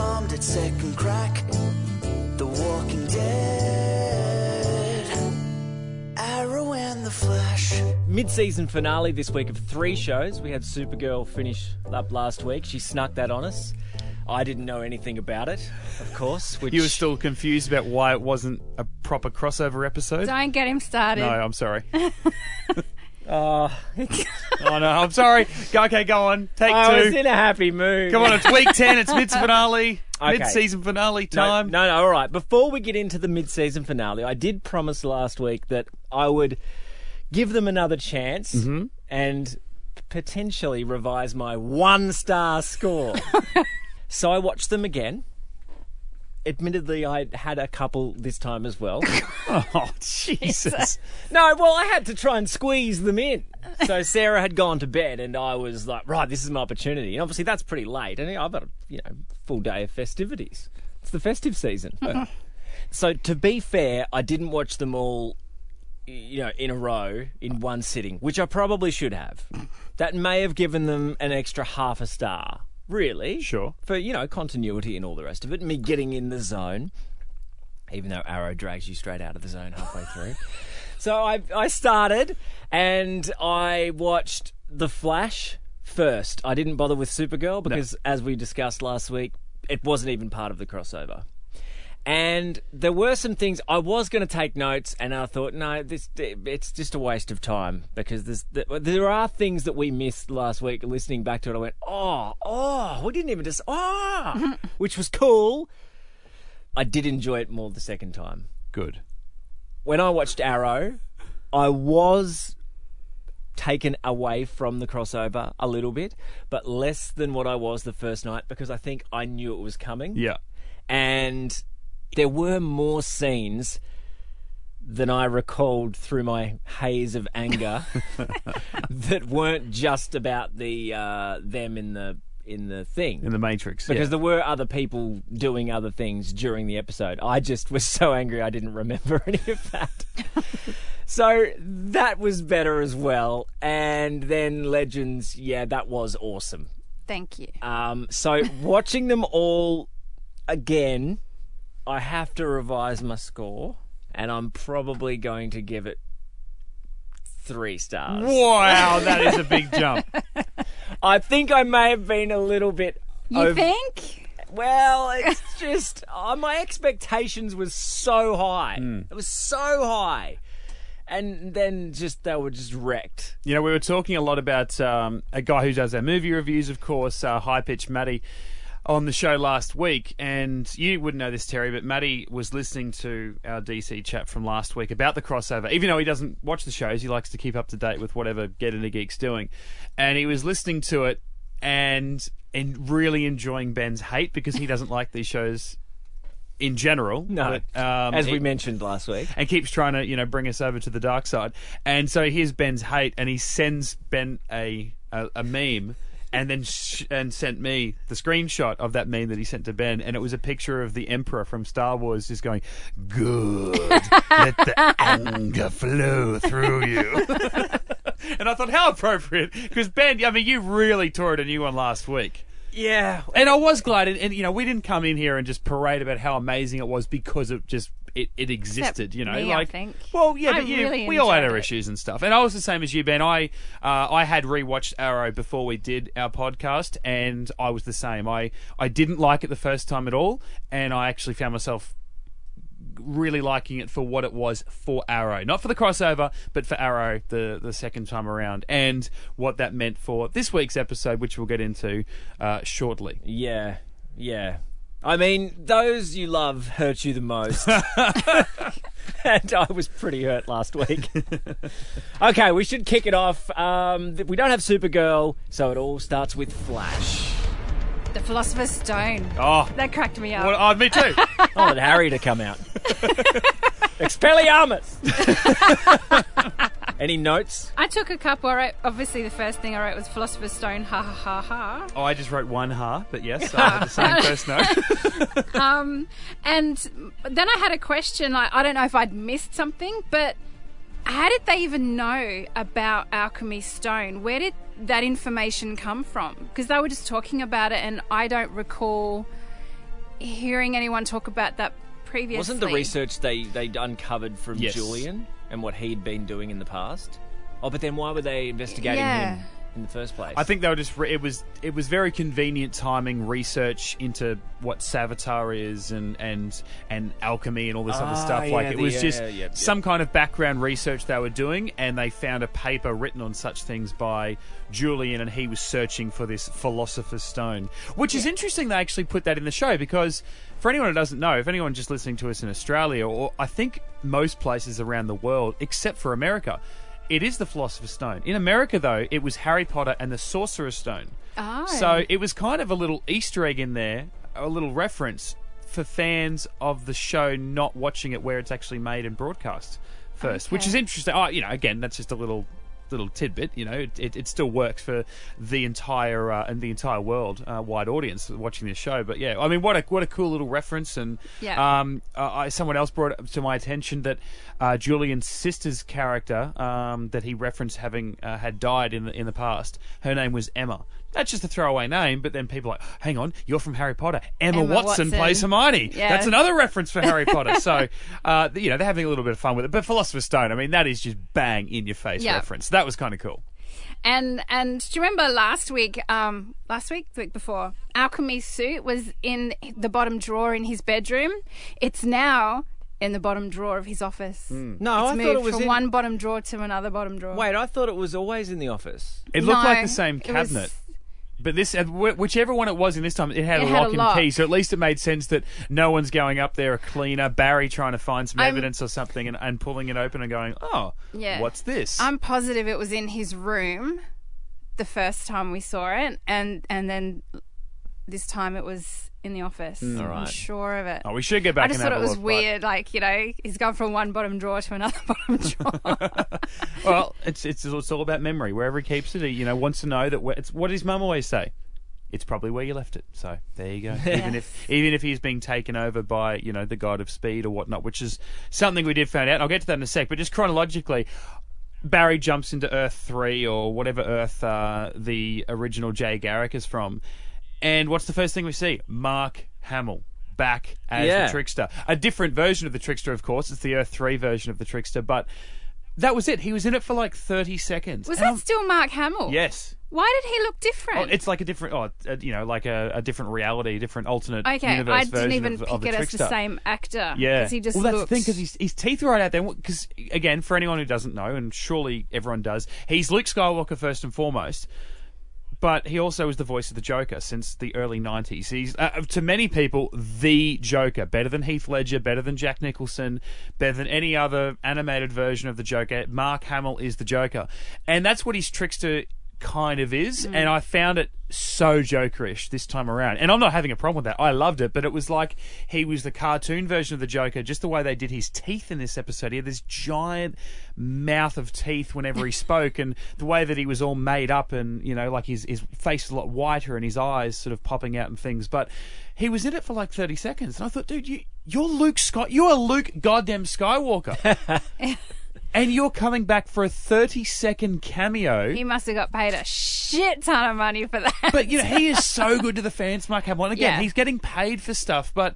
True bombed at second crack. The Walking Dead. Arrow and the Flash. Mid-season finale this week of three shows. We had Supergirl finish up last week. She snuck that on us. I didn't know anything about it, of course. Which You were still confused about why it wasn't a proper crossover episode? Don't get him started. No, I'm sorry. Oh, oh no, I'm sorry. Okay, go on. Take I was in a happy mood. Come on, it's week ten. It's mid finale. Okay. Mid-season finale No, time. No, no, all right. Before we get into the mid-season finale, I did promise last week that I would give them another chance Mm-hmm. and potentially revise my one-star score. so I watched them again. Admittedly, I had a couple this time as well. Oh Jesus! No, well, I had to try and squeeze them in. So Sarah had gone to bed, and I was like, right, this is my opportunity. And obviously, that's pretty late, and I've got a you know full day of festivities. It's the festive season. Mm-hmm. so to be fair, I didn't watch them all, you know, in a row in one sitting, which I probably should have. That may have given them an extra half a star. Really? Sure. For you know continuity and all the rest of it, me getting in the zone even though Arrow drags you straight out of the zone halfway through. so I I started and I watched The Flash first. I didn't bother with Supergirl because, as we discussed last week, it wasn't even part of the crossover. And there were some things I was going to take notes, and I thought, no, this it's just a waste of time because there's, there are things that we missed last week. Listening back to it, I went, oh, oh, we didn't even just, oh, which was cool. I did enjoy it more the second time. Good. When I watched Arrow, I was taken away from the crossover a little bit, but less than what I was the first night because I think I knew it was coming. Yeah. And there were more scenes than I recalled through my haze of anger that weren't just about the uh, them in the in the thing In the Matrix. because yeah. there were other people doing other things during the episode. I just was so angry I didn't remember any of that. so that was better as well. And then Legends, yeah, that was awesome. Thank you. Um, so watching them all again, I have to revise my score, and I'm probably going to give it three stars. Wow, that is a big jump. I think I may have been a little bit. You over- think? Well, it's just uh, my expectations was so high. It was so high, and then just they were just wrecked. You know, we were talking a lot about um, a guy who does our movie reviews, of course, uh, High Pitch Matty, on the show last week. And you wouldn't know this, Terry, but Matty was listening to our DC chat from last week about the crossover. Even though he doesn't watch the shows, he likes to keep up to date with whatever Get Into Geek's doing. And he was listening to it and and really enjoying Ben's hate because he doesn't like these shows in general. No, But, um, as we it- mentioned last week. and keeps trying to you know bring us over to the dark side. And so here's Ben's hate, and he sends Ben a a, a meme. And then sh- and sent me the screenshot of that meme that he sent to Ben, and it was a picture of the Emperor from Star Wars just going, "Good, let the anger flow through you." and I thought, how appropriate, because Ben, I mean, you really tore it a new one last week. Yeah, And I was glad, and, and you know, we didn't come in here and just parade about how amazing it was because it just it, it existed. You know, me, I like think. well, yeah, I but you, really we all had our it. issues and stuff. And I was the same as you, Ben. I uh, I had rewatched Arrow before we did our podcast, and I was the same. I I didn't like it the first time at all, and I actually found myself really liking it for what it was for Arrow, not for the crossover, but for Arrow the the second time around, and what that meant for this week's episode, which we'll get into uh, shortly. yeah, yeah. I mean, those you love hurt you the most. and I was pretty hurt last week. okay, we should kick it off. Um, we don't have Supergirl, so it all starts with Flash. The Philosopher's Stone. Oh, That cracked me up. well, oh, me too. I wanted Harry to come out. Expelliarmus! Any notes? I took a couple. I wrote, obviously, the first thing I wrote was Philosopher's Stone. Ha ha ha ha. oh, I just wrote one ha, but yes, I had the same first note. Um, and then I had a question. Like, I don't know if I'd missed something, but how did they even know about Alchemy Stone? Where did that information come from? Because they were just talking about it, and I don't recall hearing anyone talk about that previously. Wasn't the research they they'd uncovered from Yes. Julian and what he'd been doing in the past? Oh, but then why were they investigating Yeah. him in the first place? I think they were just. Re- it was. It was very convenient timing research into what Savitar is and and and alchemy and all this other Ah, stuff. Like yeah, it the- was yeah, just yeah, yep, some kind of background research they were doing, and they found a paper written on such things by Julian, and he was searching for this philosopher's stone, which is interesting. They actually put that in the show because. For anyone who doesn't know, if anyone just listening to us in Australia, or I think most places around the world, except for America, it is the Philosopher's Stone. In America, though, it was Harry Potter and the Sorcerer's Stone. Oh. So it was kind of a little Easter egg in there, a little reference for fans of the show not watching it where it's actually made and broadcast first, which is interesting. Oh, you know, again, that's just a little little tidbit. You know, it, it, it still works for the entire uh, and the entire world uh, wide audience watching this show. But yeah, I mean, what a what a cool little reference. And Yeah. um, I, someone else brought it to my attention that uh, Julian's sister's character um, that he referenced having uh, had died in the in the past. Her name was Emma. That's just a throwaway name, but then people are like, hang on, you're from Harry Potter. Emma, Emma Watson, Watson. plays Hermione. Yeah. That's another reference for Harry Potter. So, uh, you know, they're having a little bit of fun with it. But Philosopher's Stone, I mean, that is just bang in your face Yeah. reference. That was kind of cool. And and do you remember last week? Um, last week, the week before, Alchemy's suit was in the bottom drawer in his bedroom. It's now in the bottom drawer of his office. Hmm. no, it's I moved thought it was from in. one bottom drawer to another bottom drawer. Wait, I thought it was always in the office. It looked like the same it was- cabinet. But this, uh, wh- whichever one it was in this time, it had It a had a lock and lock. key. So at least it made sense that no one's going up there, a cleaner, Barry trying to find some I'm- evidence or something, and, and pulling it open and going, "Oh, Yeah. what's this?" I'm positive it was in his room the first time we saw it, and and then this time it was in the office. I'm Alright. sure of it. oh, we should go back. I just thought it was look, but- weird. Like you know, he's gone from one bottom drawer to another bottom drawer. Well, it's, it's it's all about memory. Wherever he keeps it, he you know wants to know that. Where, it's what does his mum always say? It's probably where you left it. So there you go. Even if even if he's being taken over by you know the god of speed or whatnot, which is something we did find out. And I'll get to that in a sec. But just chronologically. Barry jumps into Earth 3 or whatever Earth uh, the original Jay Garrick is from. And what's the first thing we see? Mark Hamill back as Yeah. the Trickster. A different version of the Trickster, of course. It's the Earth 3 version of the Trickster. But that was it. He was in it for like 30 seconds. was And that I'm- still Mark Hamill? Yes. Why did he look Oh, different? it's like a different, oh, uh, you know, like a, a different reality, different alternate okay, universe I version didn't even of, pick of the it as Trickster. the same actor. Yeah. 'cause he just well, that's looked. the thing because his, his teeth are right out there. Because again, for anyone who doesn't know, and surely everyone does, he's Luke Skywalker first and foremost. But he also was the voice of the Joker since the early '90s. He's uh, to many people the Joker, better than Heath Ledger, better than Jack Nicholson, better than any other animated version of the Joker. Mark Hamill is the Joker, and that's what his trickster kind of is. Mm. And I found it so Jokerish this time around. And I'm not having a problem with that. I loved it, but it was like he was the cartoon version of the Joker. Just the way they did his teeth in this episode. He had this giant mouth of teeth whenever he spoke, and the way that he was all made up, and you know, like his his face was a lot whiter, and his eyes sort of popping out and things. But he was in it for like 30 seconds, and I thought, dude, you you're Luke Scott. you're Luke goddamn Skywalker. And you're coming back for a 30 second cameo. he must have got paid a shit ton of money for that. But you know, he is so good to the fans, Mark Hamill. And again, Yeah. he's getting paid for stuff, but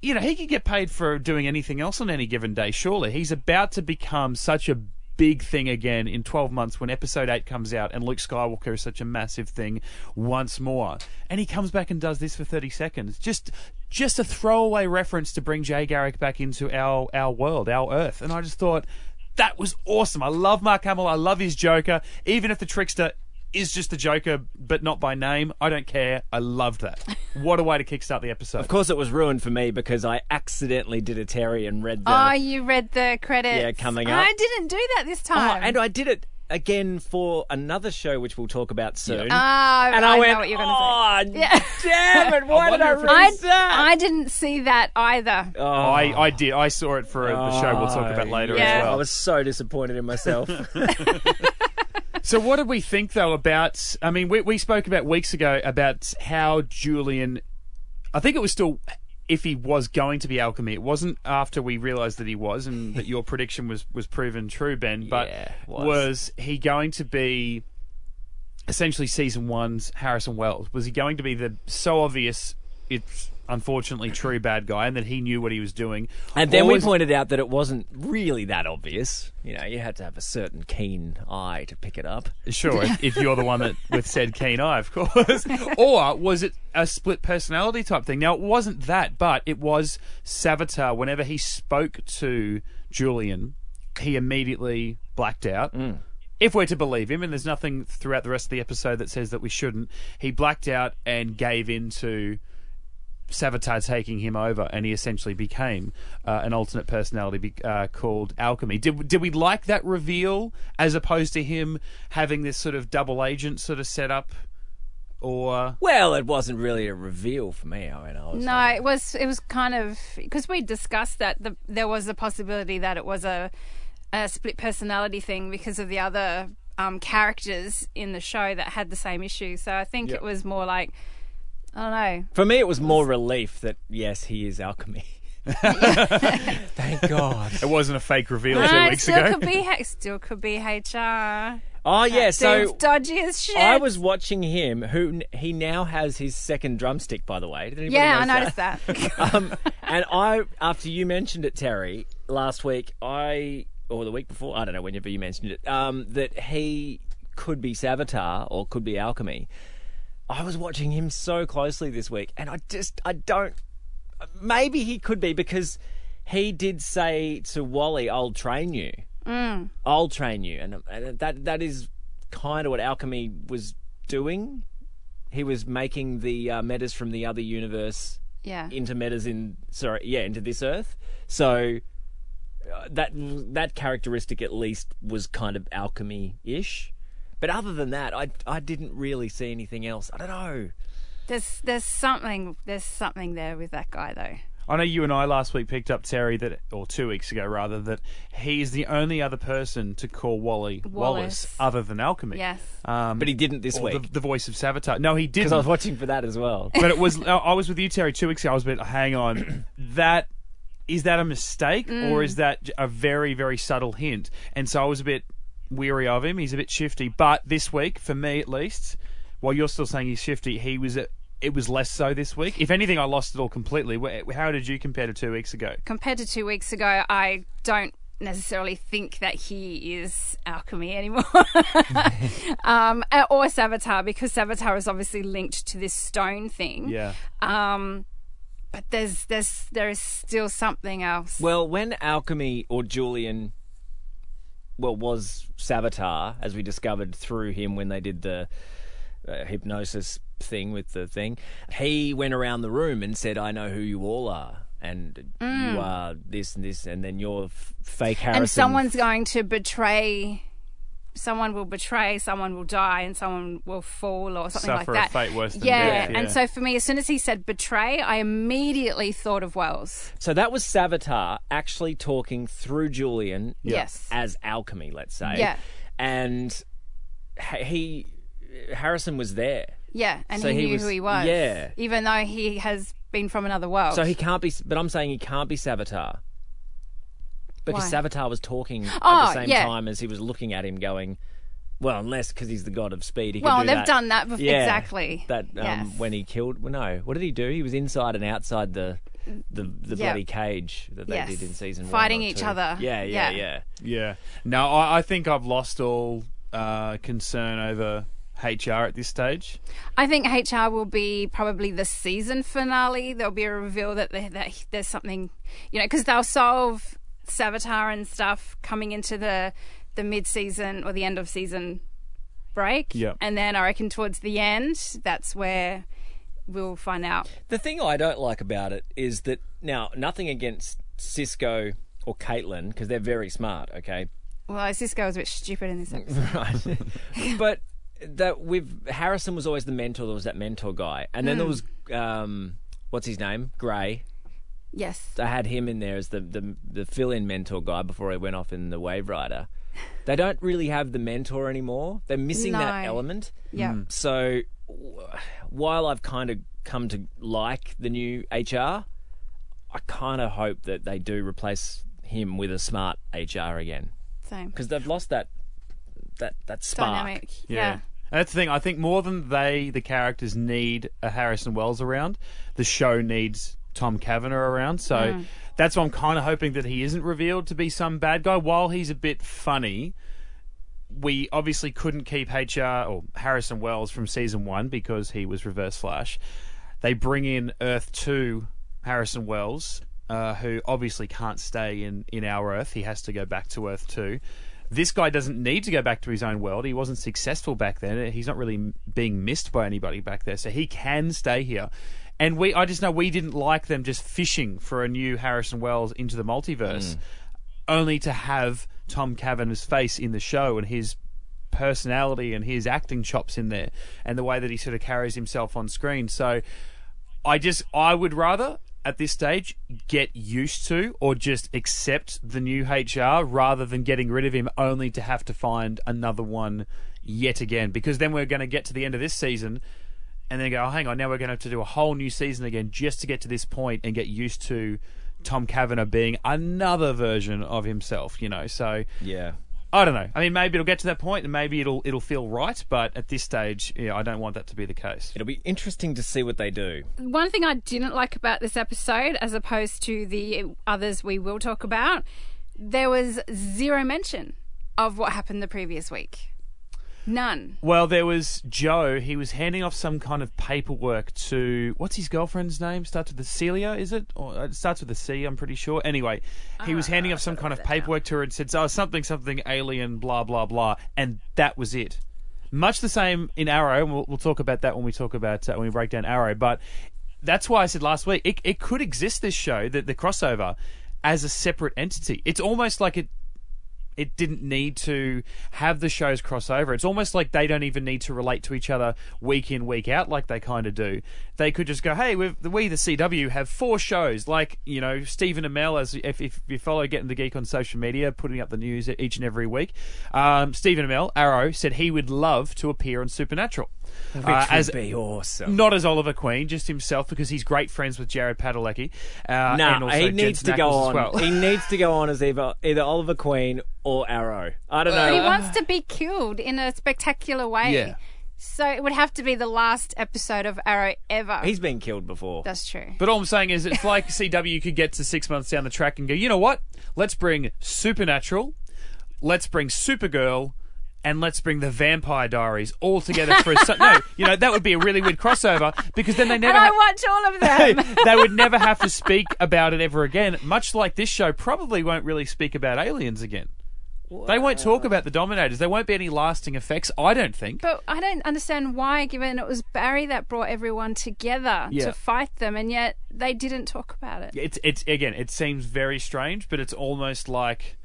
you know, he could get paid for doing anything else on any given day, surely. He's about to become such a big thing again in 12 months when episode 8 comes out and Luke Skywalker is such a massive thing once more. And he comes back and does this for 30 seconds. Just just a throwaway reference to bring Jay Garrick back into our our world, our earth. And I just thought that was awesome. I love Mark Hamill. I love his Joker. Even if the trickster is just the Joker, but not by name, I don't care. I loved that. What a way to kickstart the episode. Of course, it was ruined for me because I accidentally did a Terry and read the. oh, you read the credits. Yeah, coming up. I didn't do that this Oh, time. and I did it again for another show which we'll talk about soon. Oh, and I, I went, know what you're going to oh, say. Yeah. damn it! Why did I wonder read I, that? I didn't see that either. Oh. I, I did. I saw it for the show we'll talk about oh, later Yeah. as I was so disappointed in myself. So, what did we think though about? I mean, we we spoke about weeks ago about how Julian. I think it was still if he was going to be alchemy. It wasn't after we realised that he was, and that your prediction was was proven true, Ben. But Yeah, was. was he going to be essentially season one's Harrison Wells? Was he going to be the so obvious? It's unfortunately true bad guy, and that he knew what he was doing. And then Or we was- pointed out that it wasn't really that obvious. You know, you had to have a certain keen eye to pick it up. Sure, if, if you're the one that with said keen eye, of course. or was it a split personality type thing? Now it wasn't that, but it was Savitar. Whenever he spoke to Julian, he immediately blacked out. Mm. If we're to believe him, and there's nothing throughout the rest of the episode that says that we shouldn't, he blacked out and gave into Savitar taking him over, and he essentially became uh, an alternate personality be- uh, called Alchemy. Did did we like that reveal as opposed to him having this sort of double agent sort of setup? Or Well, it wasn't really a reveal for me. I mean, I was No, like, it was it was kind of because we discussed that the, there was a possibility that it was a a split personality thing because of the other um, characters in the show that had the same issue. So I think Yep. it was more like I don't know. For me, it was more relief that yes, he is alchemy. Thank God. it wasn't a fake reveal No, two it weeks still ago. could be H- still could be HR. Oh yeah, Dude's so dodgy as shit. I was watching him. Who n- he now has his second drumstick, by the way. Did anybody yeah, I notice noticed that. um, and I, after you mentioned it, Terry, last week, I or the week before, I don't know, whenever you mentioned it, um, that he could be Savitar or could be Alchemy. I was watching him so closely this week, and I just, I don't. Maybe he could be because he did say to Wally, "I'll train you. Mm. I'll train you," and, and that that is kind of what Alchemy was doing. He was making the uh, metas from the other universe yeah. into metas in sorry yeah into this earth so uh, that that characteristic at least was kind of alchemy ish but other than that I I didn't really see anything else I don't know There's there's something there's something there with that guy though. I know you and I last week picked up Terry that, or two weeks ago rather, that he is the only other person to call Wally Wallace, Wallace. other than Alchemy. Yes. um, but he didn't this or the, week the voice of Savitar. No, he didn't. because I was watching for that as well but it was I I was with you Terry two weeks ago. I was a bit hang on that is that a mistake or is that a very very subtle hint? And so I was a bit weary of him. He's a bit shifty. But this week, for me at least, while you're still saying he's shifty, he was a, it was less so this week. If anything, I lost it all completely. How did you compare to two weeks ago? compared to two weeks ago, I don't necessarily think that he is alchemy anymore, um, uh, or Savitar because Savitar is obviously linked to this stone thing. Yeah. Um, but there's there's there is still something else. well when alchemy or Julian well was Savitar as we discovered through him when they did the uh, hypnosis thing with the thing. He went around the room and said, "I know who you all are, and you are this and this, and then you're f- fake Harrison." and someone's going to betray. Someone will betray, someone will die, and someone will fall, or something Suffer a like that. fate worse than yeah. death, yeah. and so for me, as soon as he said betray, I immediately thought of Wells. So that was Savitar actually talking through Julian Yes. as alchemy, let's say. Yeah. And he Harrison was there. Yeah, and So he, he knew was- who he was. yeah. Even though he has been from another world. So he can't be but I'm saying he can't be Savitar. Because Why? Savitar was talking at Oh, the same yeah. time as he was looking at him going well, unless because he's the god of speed, he could well, do they've that. done that before. Yeah, Exactly. That um, Yes. when he killed, well, no, what did he do? He was inside and outside the the, the Yeah. bloody cage that they Yes. did in season one. Fighting or each two. other. Yeah, yeah, Yeah. yeah. Yeah. No, I, I think I've lost all uh, concern over HR at this stage. I think HR will be probably the season finale. There'll be a reveal that, there, that there's something, you know, because they'll solve Savitar and stuff coming into the the mid season or the end of season break. Yep. And then I reckon towards the end, that's where we'll find out. The thing I don't like about it is that now nothing against Cisco or Caitlin because they're very smart. Okay, Well, Cisco was a bit stupid in this episode. right. but that with Harrison was always the mentor. There was that mentor guy, and then there was um, what's his name, Gray. Yes. I had him in there as the the, the fill-in mentor guy before he went off in the Waverider. They don't really have the mentor anymore. They're missing that No. element. Yeah. Mm. So w- while I've kind of come to like the new HR, I kind of hope that they do replace him with a smart HR again Same. because they've lost that that that spark. Dynamic. Yeah. Yeah. And that's the thing. I think more than they, the characters, need a Harrison Wells around, the show needs Tom Cavanagh around. So Mm. that's why I'm kind of hoping that he isn't revealed to be some bad guy. While he's a bit funny, we obviously couldn't keep HR or Harrison Wells from season one because he was Reverse Flash. They bring in Earth 2 Harrison Wells, uh, who obviously can't stay in, in our Earth. He has to go back to Earth 2. This guy doesn't need to go back to his own world. He wasn't successful back then. He's not really being missed by anybody back there, so he can stay here. And we, I just know we didn't like them just fishing for a new Harrison Wells into the multiverse, mm. only to have Tom Cavanagh's face in the show and his personality and his acting chops in there, and the way that he sort of carries himself on screen. So, I just I would rather at this stage get used to or just accept the new HR rather than getting rid of him only to have to find another one yet again because then we're going to get to the end of this season and then go oh hang on now we're going to have to do a whole new season again just to get to this point and get used to Tom Cavanagh being another version of himself you know so Yeah. I don't know. I mean, maybe it'll get to that point, and maybe it'll it'll feel right. But at this stage, yeah, I don't want that to be the case. It'll be interesting to see what they do. One thing I didn't like about this episode, as opposed to the others we will talk about, there was zero mention of what happened the previous week. None. Well, there was Joe. He was handing off some kind of paperwork to what's his girlfriend's name? Starts with a Celia, is it? Or uh, it starts with a C, I'm pretty sure. Anyway, he was handing off some kind of paperwork to her and said, "Oh, something, something, alien, blah, blah, blah," and that was it. Much the same in Arrow, and we'll, we'll talk about that when we talk about uh, when we break down Arrow. But that's why I said last week it, it could exist. This show, the, the crossover, as a separate entity. It's almost like it it didn't need to have the shows cross over. It's almost like they don't even need to relate to each other week in, week out, like they kind of do. They could just go, hey, we've, we, the CW, have four shows. Like, you know, Stephen Amell, as if, if you follow Getting the Geek on social media, putting up the news each and every week, um, Stephen Amell, Arrow, said he would love to appear on Supernatural. Which Uh, would be awesome. not as Oliver Queen, just himself, because he's great friends with Jared Padalecki. Uh, and Nah, also he Jensen needs to go Ackles on. as well. he needs to go on as either either Oliver Queen or Arrow. I don't know. But he wants to be killed in a spectacular way. Yeah. So it would have to be the last episode of Arrow ever. He's been killed before. That's true. But all I'm saying is, it's like CW could get to six months down the track and go, you know what? Let's bring Supernatural, let's bring Supergirl, and let's bring the Vampire Diaries all together for a su- no. You know that would be a really weird crossover because then they never. and I ha- watch all of them. they would never have to speak about it ever again. Much like this show probably won't really speak about aliens again. They won't talk about the Dominators. There won't be any lasting effects, I don't think. But I don't understand why, given it was Barry that brought everyone together Yeah. to fight them, and yet they didn't talk about it. It's it's again, it seems very strange, but it's almost like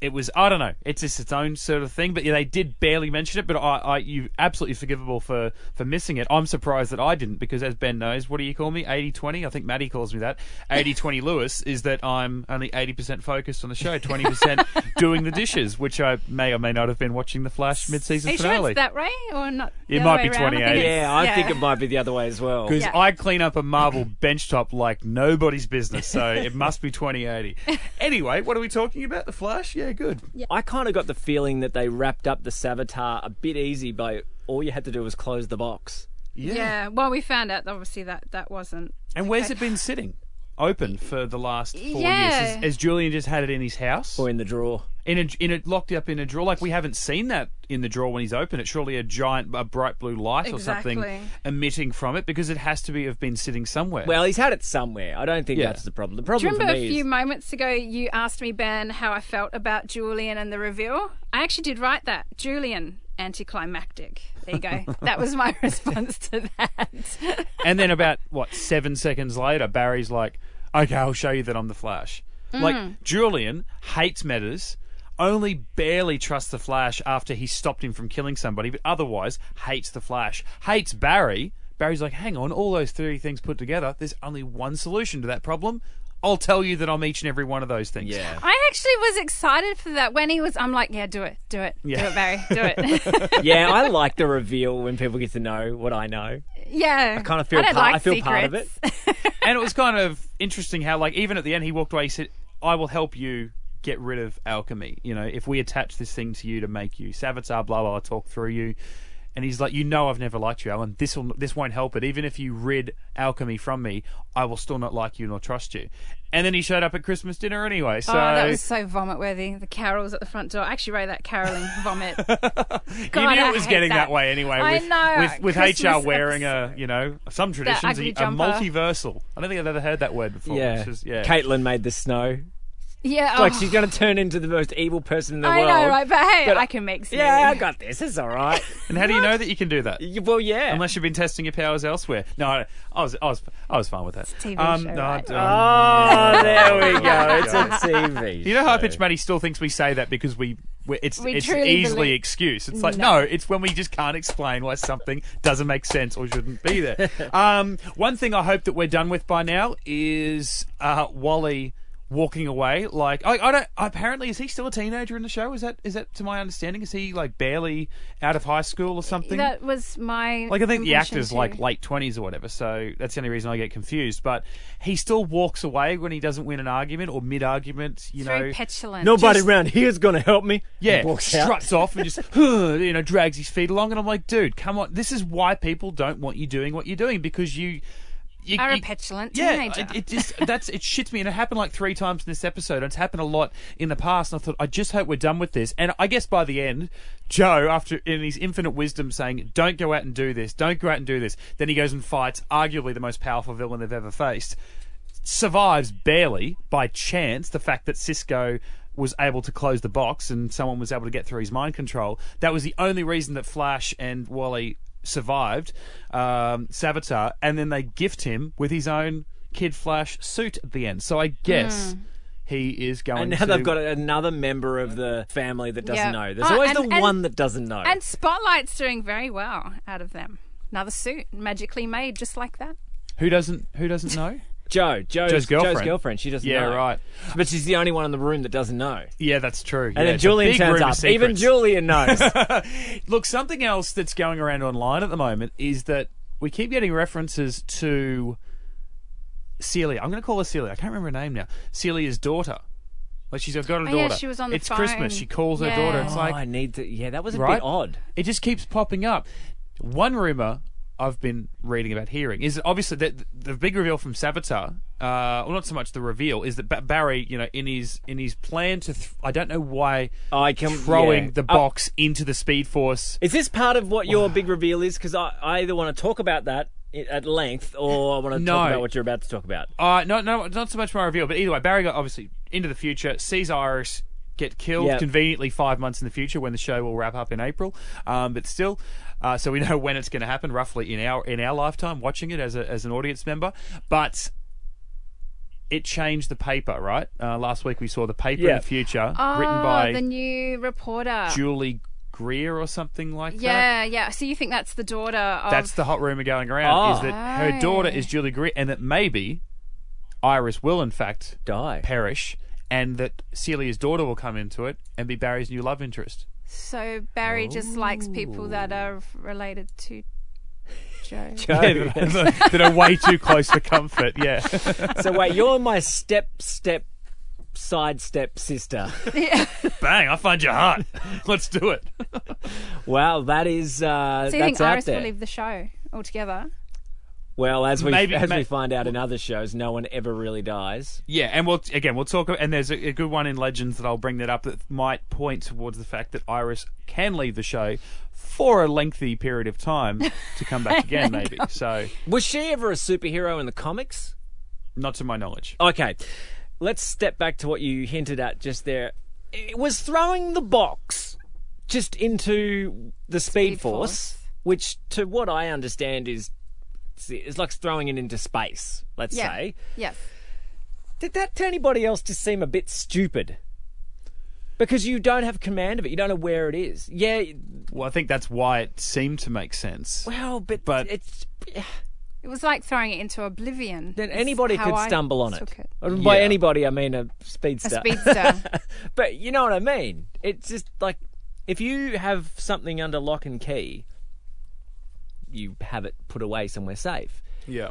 it was. I don't know. It's just its own sort of thing. But yeah, they did barely mention it. But I, I, you absolutely forgivable for for missing it. I'm surprised that I didn't because, as Ben knows, what do you call me? 80-20? I think Matty calls me that. 80-20 Lewis is that I'm only eighty percent focused on the show, twenty percent doing the dishes, which I may or may not have been watching the Flash mid-season Are you sure finale. it's that way or not? It other might way be around? 28. yeah, I think it might be the other way as well. Because Yeah. I clean up a marble bench top like nobody's business, so it must be 2080. Anyway, what are we talking about? The Flash? Yeah, good. I kind of got the feeling that they wrapped up the Savitar a bit easy by all you had to do was close the box. Yeah. yeah Well, we found out obviously that that wasn't. And where's it been sitting? Open for the last four Yeah. years. Has, has Julian just had it in his house? Or in the drawer. In a, in a locked up in a drawer? Like we haven't seen that in the drawer when he's open. It's surely a giant, a bright blue light or something emitting from it because it has to be have been sitting somewhere. Well, he's had it somewhere. I don't think Yeah. that's the problem. The Do problem you for remember me a few is moments ago you asked me, Ben, how I felt about Julian and the reveal? I actually did write that. Julian, anticlimactic. There you go. that was my response to that. And then about what seven seconds later, Barry's like, "Okay, I'll show you that I'm the Flash." Mm. Like Julian hates Metas. Only barely trusts the Flash after he stopped him from killing somebody, but otherwise hates the Flash. Hates Barry. Barry's like, hang on, all those three things put together, there's only one solution to that problem. I'll tell you that I'm each and every one of those things. Yeah. I actually was excited for that when he was. I'm like, yeah, do it, do it, Yeah. do it, Barry, do it. yeah, I like the reveal when people get to know what I know. yeah, I kind of feel don't part- like I feel part of it. and it was kind of interesting how, like, even at the end, he walked away. He said, "I will help you get rid of alchemy. You know, if we attach this thing to you to make you Savitar, blah blah, blah talk through you." And he's like, "You know, I've never liked you, Alan. This will this won't help it. Even if you rid alchemy from me, I will still not like you nor trust you." And then he showed up at Christmas dinner anyway. So Oh, that was so vomit worthy. The carols at the front door. I actually wrote that caroling vomit. you knew I it was getting that. that. way anyway. I with, know, with, with HR wearing a, you know, some traditions a, a multiversal. I don't think I've ever heard that word before. Yeah. which is- yeah. Caitlin made the snow. Yeah, like oh, she's going to turn into the most evil person in the I world. know, right? But hey, But- I can make some. Yeah, I got this. It's all right. And how do you know that you can do that? Y- well, yeah. Unless you've been testing your powers elsewhere. No, I, I was, I was, I was fine with that. TV um, show, no, right? Oh, there we go. It's a TV. You know, High show. Pitch Matty still thinks we say that because we, we it's We it's truly easily believe- excuse. It's like no. No. it's when we just can't explain why something doesn't make sense or shouldn't be there. um, one thing I hope that we're done with by now is uh, Wally walking away. Like I, I don't. Apparently, is he still a teenager in the show? Is that is that to my understanding? Is he like barely out of high school or something? That was my. Like I think the impression actor's too. like late twenties or whatever, so that's the only reason I get confused. But he still walks away when he doesn't win an argument or mid argument. You It's know, very petulant. Nobody just- around here's going to help me. yeah, And walks out. struts off and just you know drags his feet along, and I'm like, dude, come on, this is why people don't want you doing what you're doing because you. You, Are a petulant yeah, teenager. it, it just that's it shits me, and it happened like three times in this episode. And it's happened a lot in the past. And I thought, I just hope we're done with this. And I guess by the end, Joe, after in his infinite wisdom, saying, "Don't go out and do this. Don't go out and do this," then he goes and fights arguably the most powerful villain they've ever faced. Survives barely by chance. The fact that Cisco was able to close the box and someone was able to get through his mind control. That was the only reason that Flash and Wally survived um, Savitar, and then they gift him with his own Kid Flash suit at the end. So I guess he is going. And now to... they've got another member of the family that doesn't Yeah. know. There's Oh, always and- the and- one that doesn't know. And Spotlight's doing very well out of them. Another suit, magically made, just like that. who doesn't who doesn't know? Joe, Joe's, Joe's girlfriend. Joe's girlfriend. She doesn't Yeah, know. right. But she's the only one in the room that doesn't know. Yeah, that's true. And then Julian turns up. Even Julian knows. Look, something else that's going around online at the moment is that we keep getting references to Celia. I'm going to call her Celia. I can't remember her name now. Celia's daughter. Like she's got a daughter. Oh, yeah, she was on the It's phone. Christmas. She calls her daughter. It's oh, like I need to. Yeah, that was a Right? bit odd. it just keeps popping up. One rumor I've been reading about hearing is obviously that the big reveal from Savitar, uh, well, not so much the reveal, is that Ba- Barry, you know, in his in his plan to, th- I don't know why, I can throwing yeah. the Oh, box into the Speed Force. is this part of what your big reveal is? Because I, I either want to talk about that at length, or I want to No. talk about what you're about to talk about. Uh, no, no, not so much my reveal, but either way, Barry got obviously into the future, sees Iris get killed Yeah. conveniently five months in the future when the show will wrap up in April. Um, but still, uh, so we know when it's going to happen roughly in our in our lifetime watching it as a, as an audience member. But it changed the paper, right? Uh, last week we saw the paper in the future Oh, written by the new reporter. Julie Greer or something like that. yeah, yeah. So you think that's the daughter of? That's the hot rumor going around is Oh. that her daughter is Julie Greer and that maybe Iris will in fact Die. perish and that Celia's daughter will come into it and be Barry's new love interest. So Barry just likes people that are related to Joe. Joe. that are way too close for comfort, yeah. so wait, you're my step, step, sidestep sister. Yeah. Bang, I find you hot. Let's do it. Wow, that is uh, So you that's think out Iris there. will leave the show altogether? Well, as we Maybe- as ma- we find out in other shows, no one ever really dies. Yeah, and we'll again we'll talk and there's a, a good one in Legends that I'll bring that up that might point towards the fact that Iris can leave the show for a lengthy period of time to come back again maybe. So Was she ever a superhero in the comics? not to my knowledge. Okay, let's step back to what you hinted at just there. It was throwing the box just into the Speed, Speed Force, Force. which, to what I understand, is it's like throwing it into space. Let's Yeah. say. Yes. Did that to anybody else just seem a bit stupid? because you don't have command of it. You don't know where it is. Yeah, Well, I think that's why it seemed to make sense. well, but, But- it's It was like throwing it into oblivion. then anybody how could I stumble on it. it. And By Yeah. anybody, I mean a speedster. A speedster. speedster. but you know what I mean. It's just like if you have something under lock and key, you have it put away somewhere safe. Yeah.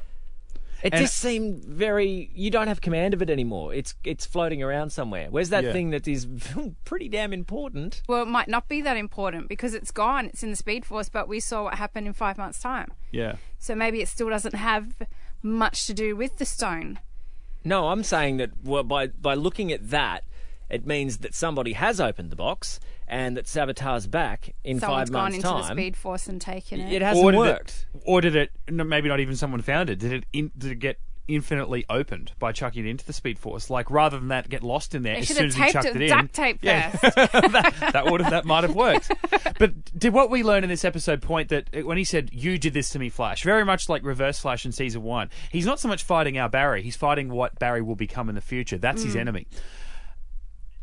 It And- just seemed very. You don't have command of it anymore. It's it's floating around somewhere. Where's that Yeah. thing that is pretty damn important? well, it might not be that important because it's gone. It's in the Speed Force, but we saw what happened in five months' time. Yeah. So maybe it still doesn't have much to do with the stone. No, I'm saying that well, by by looking at that, it means that somebody has opened the box and that Savitar's back in Someone's five gone into time. the Speed Force and taken it. It hasn't or did worked. It, or did it? No, maybe not even someone found it. Did it? In, did it get infinitely opened by chucking it into the Speed Force? Like rather than that, get lost in there They as should soon have as you taped chucked it, it, in. duct tape Yeah. first. that, that would have that might have worked. But did what we learn in this episode point that uh, when he said you did this to me, Flash, very much like Reverse Flash in season one, he's not so much fighting our Barry, he's fighting what Barry will become in the future. That's Mm. his enemy.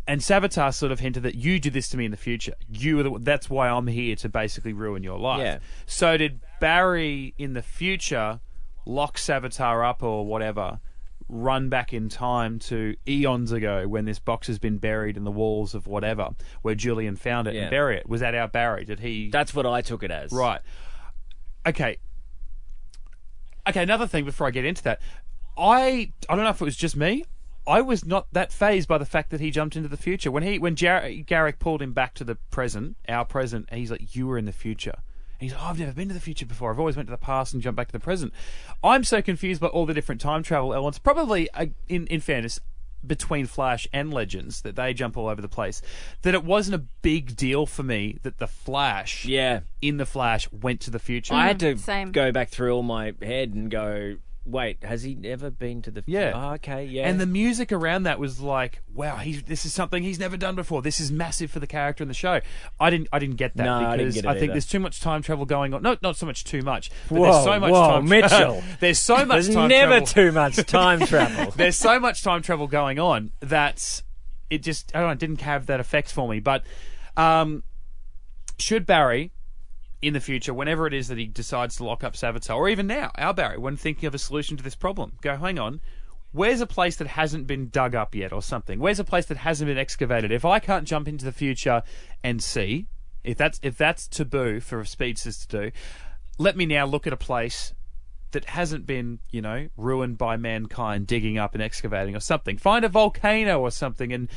And Savitar sort of hinted that you did this to me in the future. You are the, that's why I'm here to basically ruin your life. Yeah. So did Barry in the future lock Savitar up or whatever, run back in time to eons ago when this box has been buried in the walls of whatever, where Julian found it Yeah. and bury it? Was that our Barry? Did he? That's what I took it as. Right. Okay. Okay, another thing before I get into that. I I don't know if it was just me. I was not that phased by the fact that he jumped into the future. When he when Jar- Garrick pulled him back to the present, our present, and he's like, "You were in the future." And he's like, oh, "I've never been to the future before. I've always went to the past and jumped back to the present." I'm so confused by all the different time travel elements. Probably, uh, in in fairness, between Flash and Legends, that they jump all over the place. That it wasn't a big deal for me that the Flash Yeah. in the Flash went to the future. I had to same. go back through all my head and go, wait, has he never been to the? Yeah. Oh, okay. Yeah. And the music around that was like, wow, he's, this is something he's never done before. This is massive for the character in the show. I didn't, I didn't get that No, I didn't get it think either. there's too much time travel going on. No, not so much too much. But Whoa, there's so much whoa, time Mitchell. there's so much There's never travel. too much time travel. there's so much time travel going on that it just I don't know, it didn't have that effect for me. But um, should Barry in the future, whenever it is that he decides to lock up Savitar, or even now, our Barry, when thinking of a solution to this problem, go, hang on, where's a place that hasn't been dug up yet or something? Where's a place that hasn't been excavated? If I can't jump into the future and see, if that's if that's taboo for speedsters to do, let me now look at a place that hasn't been, you know, ruined by mankind digging up and excavating or something. Find a volcano or something and,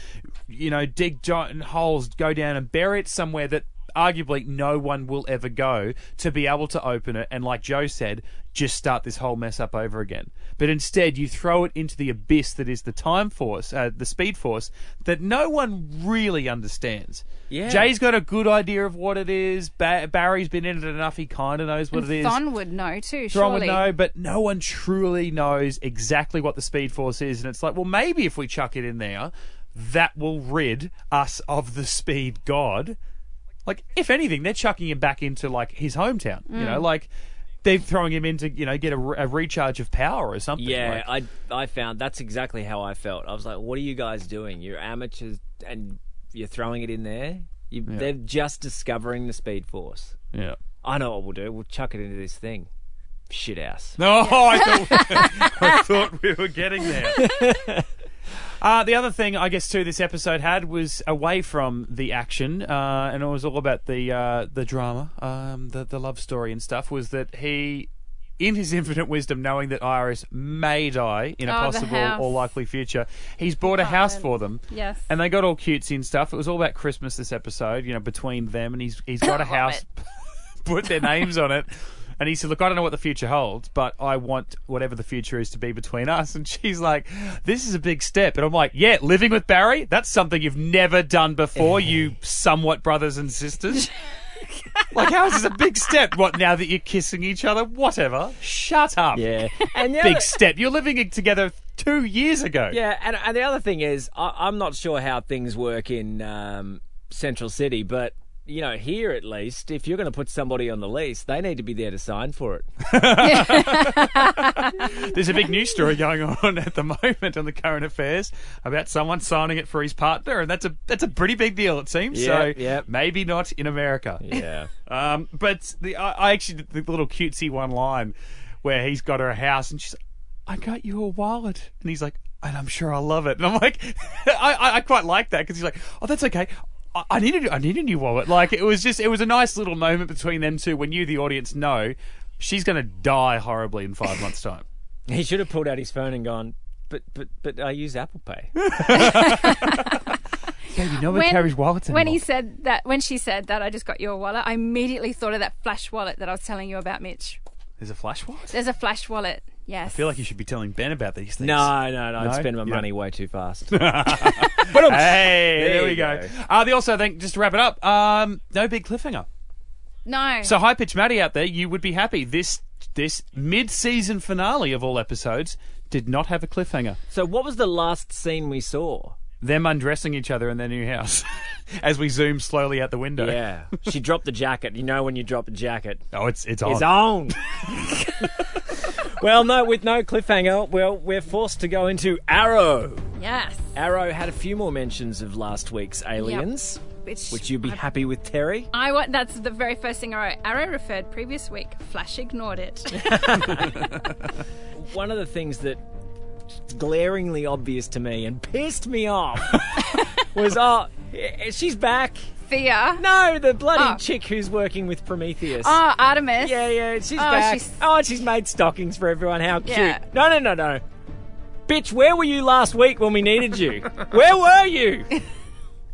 you know, dig giant holes, go down and bury it somewhere that arguably no one will ever go to be able to open it and, like Joe said, just start this whole mess up over again. But instead, you throw it into the abyss that is the time force, uh, the speed force, that no one really understands. Yeah. Jay's got a good idea of what it is. Ba- Barry's been in it enough; he kind of knows what And it is. Thawne would know too. Thawne would know, but no one truly knows exactly what the Speed Force is. And it's like, well, maybe if we chuck it in there, that will rid us of the Speed God. Like, if anything, they're chucking him back into like his hometown. You Mm. know, like they're throwing him into you know get a, a recharge of power or something. Yeah, like, I I found that's exactly how I felt. I was like, "What are you guys doing? You're amateurs, and you're throwing it in there. You, They're just discovering the Speed Force. yeah. I know what we'll do. We'll chuck it into this thing. Shit house. No, I thought, I thought we were getting there. Uh, the other thing, I guess, too, this episode had was away from the action, uh, and it was all about the uh, the drama, um, the the love story and stuff. Was that he, in his infinite wisdom, knowing that Iris may die in a Oh, the possible house. or likely future, he's bought a house for them. Yes. And they got all cutesy and stuff. It was all about Christmas this episode, you know, between them, and he's he's got a house, put their names on it. And he said, Look, I don't know what the future holds, but I want whatever the future is to be between us. And she's like, This is a big step. And I'm like, Yeah, living with Barry? That's something you've never done before, you somewhat brothers and sisters. like, how is this a big step? What, now that you're kissing each other? Whatever. Shut up. Yeah, and the Big other- step. You're living together two years ago. Yeah, and, and the other thing is, I, I'm not sure how things work in um, Central City, but you know, here at least, if you're going to put somebody on the lease, they need to be there to sign for it. There's a big news story going on at the moment on the current affairs about someone signing it for his partner, and that's a that's a pretty big deal, it seems. Yeah, so yeah. maybe not in America. Yeah. Um, but the I, I actually the little cutesy one line where he's got her a house and she's, I got you a wallet, and he's like, and I'm sure I'll love it, and I'm like, I, I, I quite like that because he's like, oh, that's okay. I- I need a, I need a new wallet. Like it was just, it was a nice little moment between them two when you, the audience, know she's going to die horribly in five months' time. He should have pulled out his phone and gone, but but but I use Apple Pay. Baby, no one when, carries wallets anymore. when he said that, when she said that, I just got your wallet. I immediately thought of that flash wallet that I was telling you about, Mitch. There's a flash wallet. There's a flash wallet. Yes. I feel like you should be telling Ben about these things. No, no, no. I'd spend my You money way too fast. Hey, There there we go. go. Uh, they also think, just to wrap it up, um, no big cliffhanger. no. So, high pitch Matty out there, you would be happy. This this mid season finale of all episodes did not have a cliffhanger. so, what was the last scene we saw? Them undressing each other in their new house as we zoom slowly out the window. Yeah, she dropped the jacket. You know when you drop a jacket, Oh, it's it's on. it's on. well, no, with no cliffhanger, well, we're forced to go into Arrow. yes. Arrow had a few more mentions of last week's aliens. Which, Would you be I- happy with Terry? I want. That's the very first thing I wrote. Arrow referred previous week. Flash ignored it. One of the things that glaringly obvious to me and pissed me off was, oh, she's back. Thea. No, the bloody Oh. chick who's working with Prometheus. Oh, Artemis. Yeah, yeah, she's Oh, back. she's- Oh, and she's made stockings for everyone. How cute. Yeah. No, no, no, no. Bitch, where were you last week when we needed you? where were you?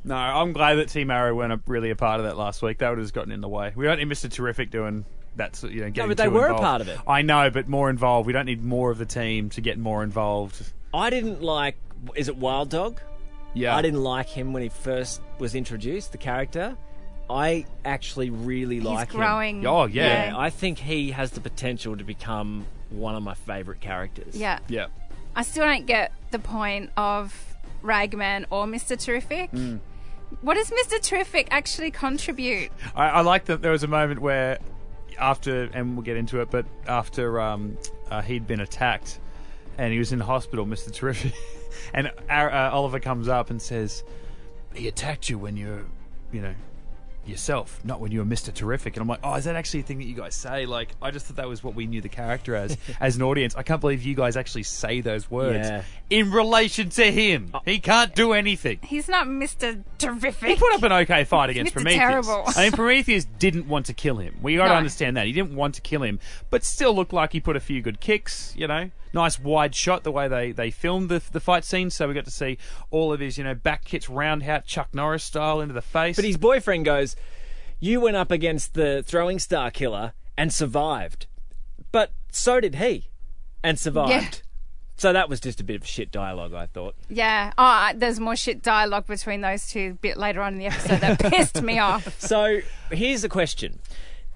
No, I'm glad that Team Arrow weren't a, really a part of that last week. That would have just gotten in the way. We don't need Mr. Terrific doing that. sort- You know, getting but they too were a involved. part of it. I know, but more involved. We don't need more of the team to get more involved. I didn't like. Is it Wild Dog? Yeah, I didn't like him when he first was introduced, the character. I actually really He's like him. growing. Oh, yeah. Yeah, I think he has the potential to become one of my favourite characters. Yeah. Yeah. I still don't get the point of Ragman or Mr. Terrific. Mm. What does Mr. Terrific actually contribute? I, I like that there was a moment where, after, and we'll get into it, but after um, uh, he'd been attacked and he was in the hospital, Mr. Terrific, and uh, Oliver comes up and says, He attacked you when you're, you know, yourself, not when you were Mr. Terrific. And I'm like, oh, is that actually a thing that you guys say? Like, I just thought that was what we knew the character as, as an audience. I can't believe you guys actually say those words Yeah. in relation to him. Oh. He can't do anything. He's not Mr. Terrific. He put up an okay fight against Mr. Prometheus. Terrible. I mean, Prometheus didn't want to kill him. We got to No. understand that he didn't want to kill him, but still looked like he put a few good kicks. You know, nice wide shot the way they they filmed the the fight scene, so we got to see all of his you know back kicks roundhouse Chuck Norris style into the face. But his boyfriend goes, You went up against the throwing star killer and survived. But so did he and survived. Yeah. So that was just a bit of shit dialogue, I thought. Yeah. Oh, there's more shit dialogue between those two a bit later on in the episode that pissed me off. So here's the question.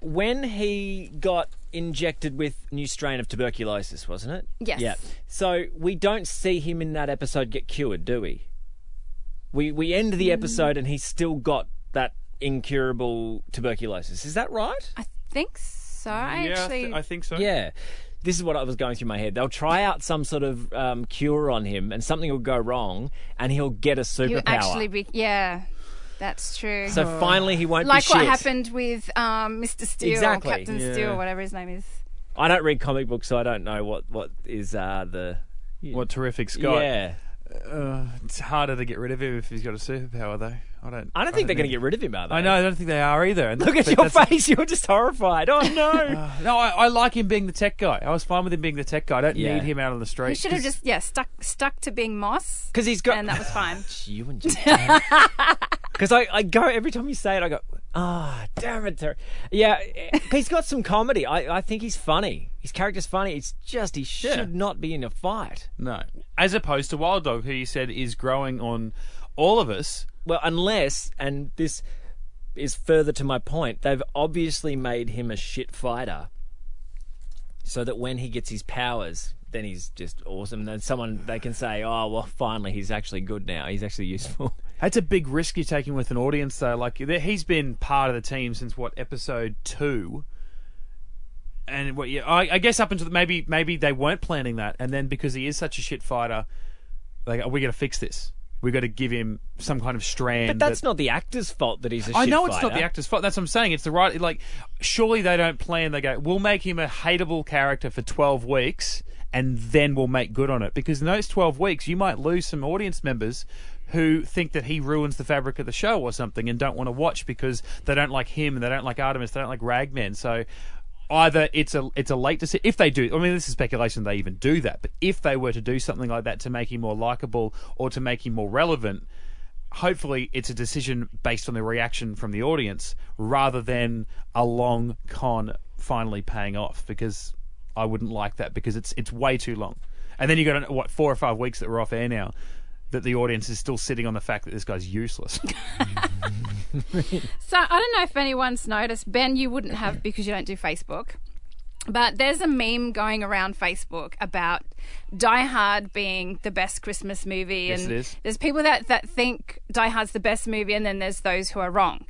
When he got injected with new strain of tuberculosis, wasn't it? Yes. Yeah. So we don't see him in that episode get cured, do we? We we end the episode mm. and he's still got that incurable tuberculosis. Is that right? I think so. I yeah, I, actually. th- I think so. Yeah. This is what I was going through my head. They'll try out some sort of um, cure on him, and something will go wrong, and he'll get a you superpower. actually be. Yeah. That's true. so finally, he won't be. like what shit. happened with um, Mr. Steel, Exactly, Captain yeah. Steel, whatever his name is. I don't read comic books, so I don't know what what is uh, the What terrific Scott. yeah. Uh, it's harder to get rid of him if he's got a superpower, though. I don't. I don't think they're going to get rid of him, are they? I know. I don't think they are either. And Look at your face. You're just horrified. Oh no. No, I, I like him being the tech guy. I was fine with him being the tech guy. I don't Yeah. need him out on the street. He should have just yeah stuck stuck to being Moss, Because he's got. and that was fine. you and Because I, I go every time you say it, I go, ah, damn it, Terry. Yeah, he's got some comedy. I, I think he's funny. His character's funny. It's just he should Yeah. not be in a fight. No. As opposed to Wild Dog, who you said is growing on all of us. Well, unless, and this is further to my point, they've obviously made him a shit fighter, so that when he gets his powers, then he's just awesome. Then someone they can say, "Oh, well, finally, he's actually good now. He's actually useful." That's a big risk you're taking with an audience, though. Like there- he's been part of the team since what episode two, and what? Yeah, I, I guess up until maybe maybe they weren't planning that, and then because he is such a shit fighter, like we got to fix this. We got to give him some kind of strand. But that's that- not the actor's fault that he's a shit I know it's not fighter. the actor's fault. That's what I'm saying. It's the right. Like, surely they don't plan. They go, we'll make him a hateable character for 12 weeks, and then we'll make good on it. Because in those 12 weeks, you might lose some audience members who think that he ruins the fabric of the show or something, and don't want to watch because they don't like him and they don't like Artemis, they don't like Ragman. So. Either it's a it's a late decision if they do. I mean, this is speculation. They even do that, but if they were to do something like that to make him more likable or to make him more relevant, hopefully it's a decision based on the reaction from the audience rather than a long con finally paying off because I wouldn't like that because it's it's way too long. And then you got what four or five weeks that we're off air now that the audience is still sitting on the fact that this guy's useless. So I don't know if anyone's noticed. Ben, you wouldn't have because you don't do Facebook. But there's a meme going around Facebook about Die Hard being the best Christmas movie, Yes, and it is. there's people that, that think Die Hard's the best movie, and then there's those who are wrong.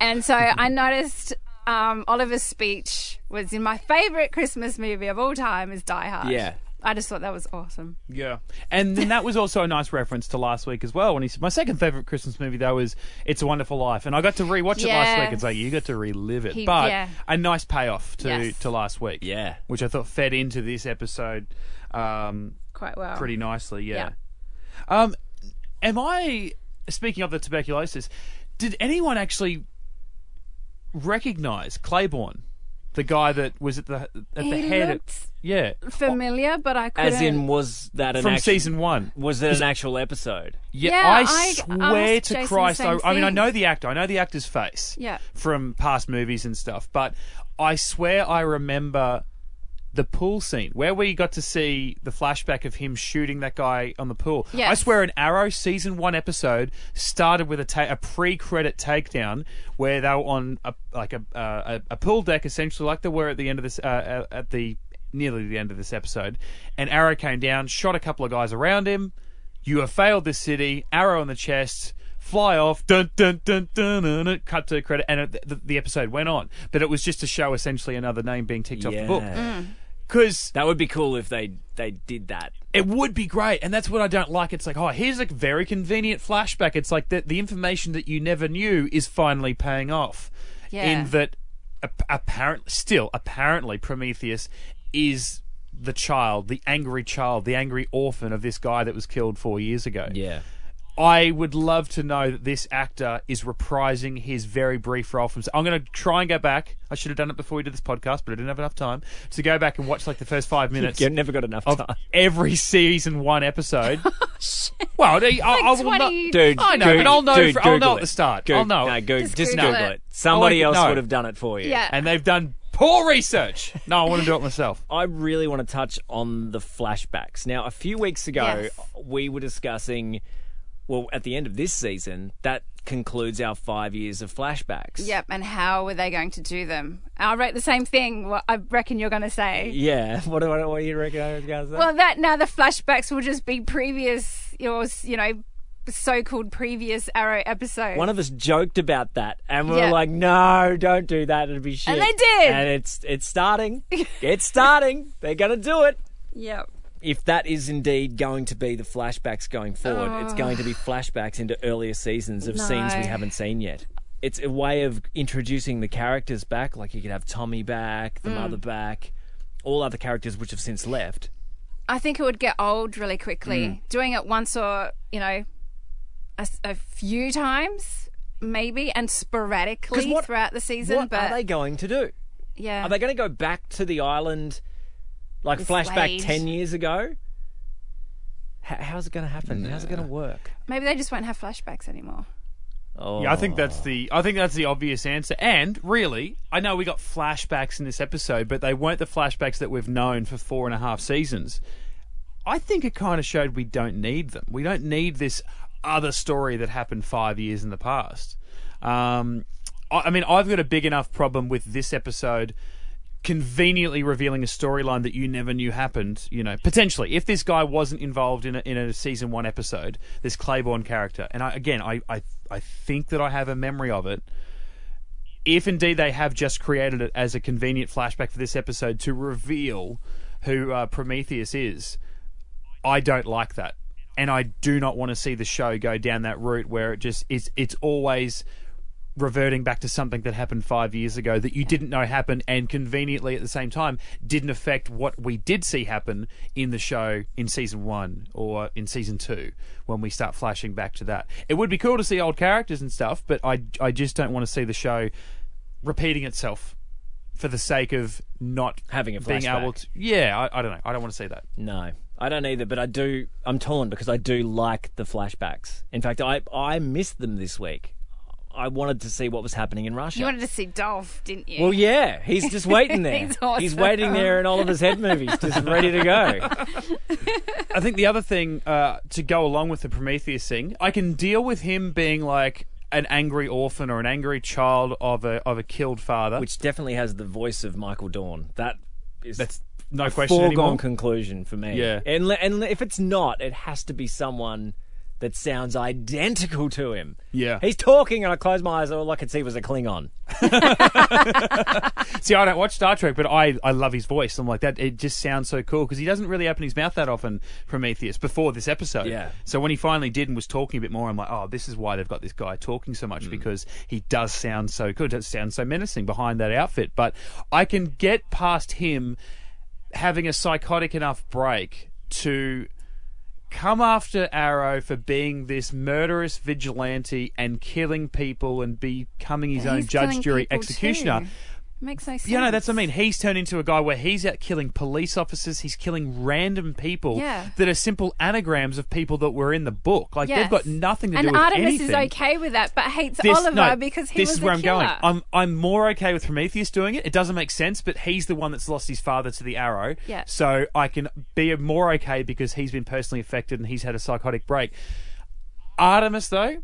And so I noticed um, Oliver's speech was in my favorite Christmas movie of all time is Die Hard. Yeah. I just thought that was awesome. Yeah, and then that was also a nice reference to last week as well. When he said my second favorite Christmas movie though was It's a Wonderful Life, and I got to rewatch it last week. It's like you got to relive it, He- but yeah. a nice payoff to Yes. to last week. Yeah. which I thought fed into this episode um, Quite well. pretty nicely. Yeah. Yeah. Um, am I speaking of the tuberculosis? Did anyone actually recognize Claybourne, the guy that was at the at the He head? looked yeah, familiar, but I couldn't. As in, was that an from actu- season one. Was it an actual episode? Yeah, Yeah, I, I swear to Jason Christ. I, I mean, I know the actor. I know the actor's face Yeah. from past movies and stuff, but I swear I remember the pool scene where we got to see the flashback of him shooting that guy on the pool. I swear an Arrow season one episode started with a, ta- a pre-credit takedown where they were on a, like a, uh, a a pool deck essentially, like they were at the end of this uh, uh, at the nearly the end of this episode, and Arrow came down, shot a couple of guys around him. You have failed this city. Arrow in the chest. Fly off. Dun dun dun dun. dun, dun cut to credit, and it, the, the episode went on. But it was just to show essentially another name being ticked off the book. Yeah. Because That would be cool if they they did that. it would be great, and that's what I don't like. It's like, oh, here's a very convenient flashback. It's like the the information that you never knew is finally paying off. Yeah. In that, ap- apparent, still apparently, Prometheus is the child, the angry child, the angry orphan of this guy that was killed four years ago. Yeah. I would love to know that this actor is reprising his very brief role from. I'm going to try and go back. I should have done it before we did this podcast, but I didn't have enough time to go back and watch like the first five minutes You've never got enough of time. every season one episode. Oh, well, I, I, I will not. 20 Dude, I know, Goog- but I'll know. dude, for, I'll know Google at the start. Goog- I'll know. No, Goog- Just just Google Google it. it. Somebody Oh, else no. would have done it for you. Yeah. And they've done poor research. No, I want to do it myself. I really want to touch on the flashbacks. Now, a few weeks ago, Yes. we were discussing, well, at the end of this season, that concludes our five years of flashbacks. Yep, and how were they going to do them? I wrote the same thing. What I reckon you're going to say. Yeah. What do, what do you reckon I was going to say? Well, that now the flashbacks will just be previous, yours, you know, so-called previous Arrow episode. One of us joked about that, and we Yeah. were like, "No, don't do that. It'd be shit." And they did. And it's it's starting. it's starting. They're gonna do it. Yep. If that is indeed going to be the flashbacks going forward, it's going to be flashbacks into earlier seasons of scenes we haven't seen yet. It's a way of introducing the characters back. Like you could have Tommy back, Mm. the mother back, all other characters which have since left. I think it would get old really quickly. Mm. Doing it once or, you know, a few times, maybe, and sporadically what- throughout the season. what but are they going to do? yeah, Are they going to go back to the island, like With flashback Slade. ten years ago? H- how's it going to happen? How's it going to work? maybe they just won't have flashbacks anymore. Oh, Yeah, I think that's the I think that's the obvious answer. And really, I know we got flashbacks in this episode, but they weren't the flashbacks that we've known for four and a half seasons. I think it kind of showed we don't need them. We don't need this other story that happened five years in the past. Um, I, I mean, I've got a big enough problem with this episode conveniently revealing a storyline that you never knew happened. You know, potentially, if this guy wasn't involved in a, in a season one episode, this Claybourne character, and I, again, I, I I think that I have a memory of it. If indeed they have just created it as a convenient flashback for this episode to reveal who uh, Prometheus is, I don't like that, and I do not want to see the show go down that route where it just is. It's always reverting back to something that happened five years ago that you didn't know happened, and conveniently at the same time didn't affect what we did see happen in the show in season one or in season two when we start flashing back to that. It would be cool to see old characters and stuff, but I I just don't want to see the show repeating itself for the sake of not Having a being able to. Yeah, I, I don't know. I don't want to see that. No, I don't either. But I do. I'm torn because I do like the flashbacks. In fact, I I missed them this week. I wanted to see what was happening in Russia. You wanted to see Dolph, didn't you? well, yeah, he's just waiting there. He's awesome. waiting there in Oliver's head movies, just ready to go. I think the other thing uh, to go along with the Prometheus thing, I can deal with him being like an angry orphan or an angry child of a of a killed father. Which definitely has the voice of Michael Dorn. That is that's no a question foregone anymore. conclusion for me. Yeah. and and if it's not, it has to be someone that sounds identical to him. Yeah. he's talking, and I close my eyes, and all I could see was a Klingon. See, I don't watch Star Trek, but I, I love his voice. I'm like that. It just sounds so cool because he doesn't really open his mouth that often. Prometheus before this episode. Yeah. So when he finally did and was talking a bit more, I'm like, oh, this is why they've got this guy talking so Mm. much because he does sound so good. It sounds so menacing behind that outfit. But I can get past him having a psychotic enough break to come after Arrow for being this murderous vigilante and killing people and becoming his own judge, jury, executioner. too. Makes no sense. You know, that's what I mean. He's turned into a guy where he's out killing police officers. He's killing random people Yeah. that are simple anagrams of people that were in the book. Like they've got nothing to and do with. And Artemis anything. is okay with that, but hates This- Oliver no, because he this was is where I'm killer. going. I'm I'm more okay with Prometheus doing it. It doesn't make sense, but he's the one that's lost his father to the arrow. Yeah. So I can be more okay because he's been personally affected and he's had a psychotic break. Artemis, though,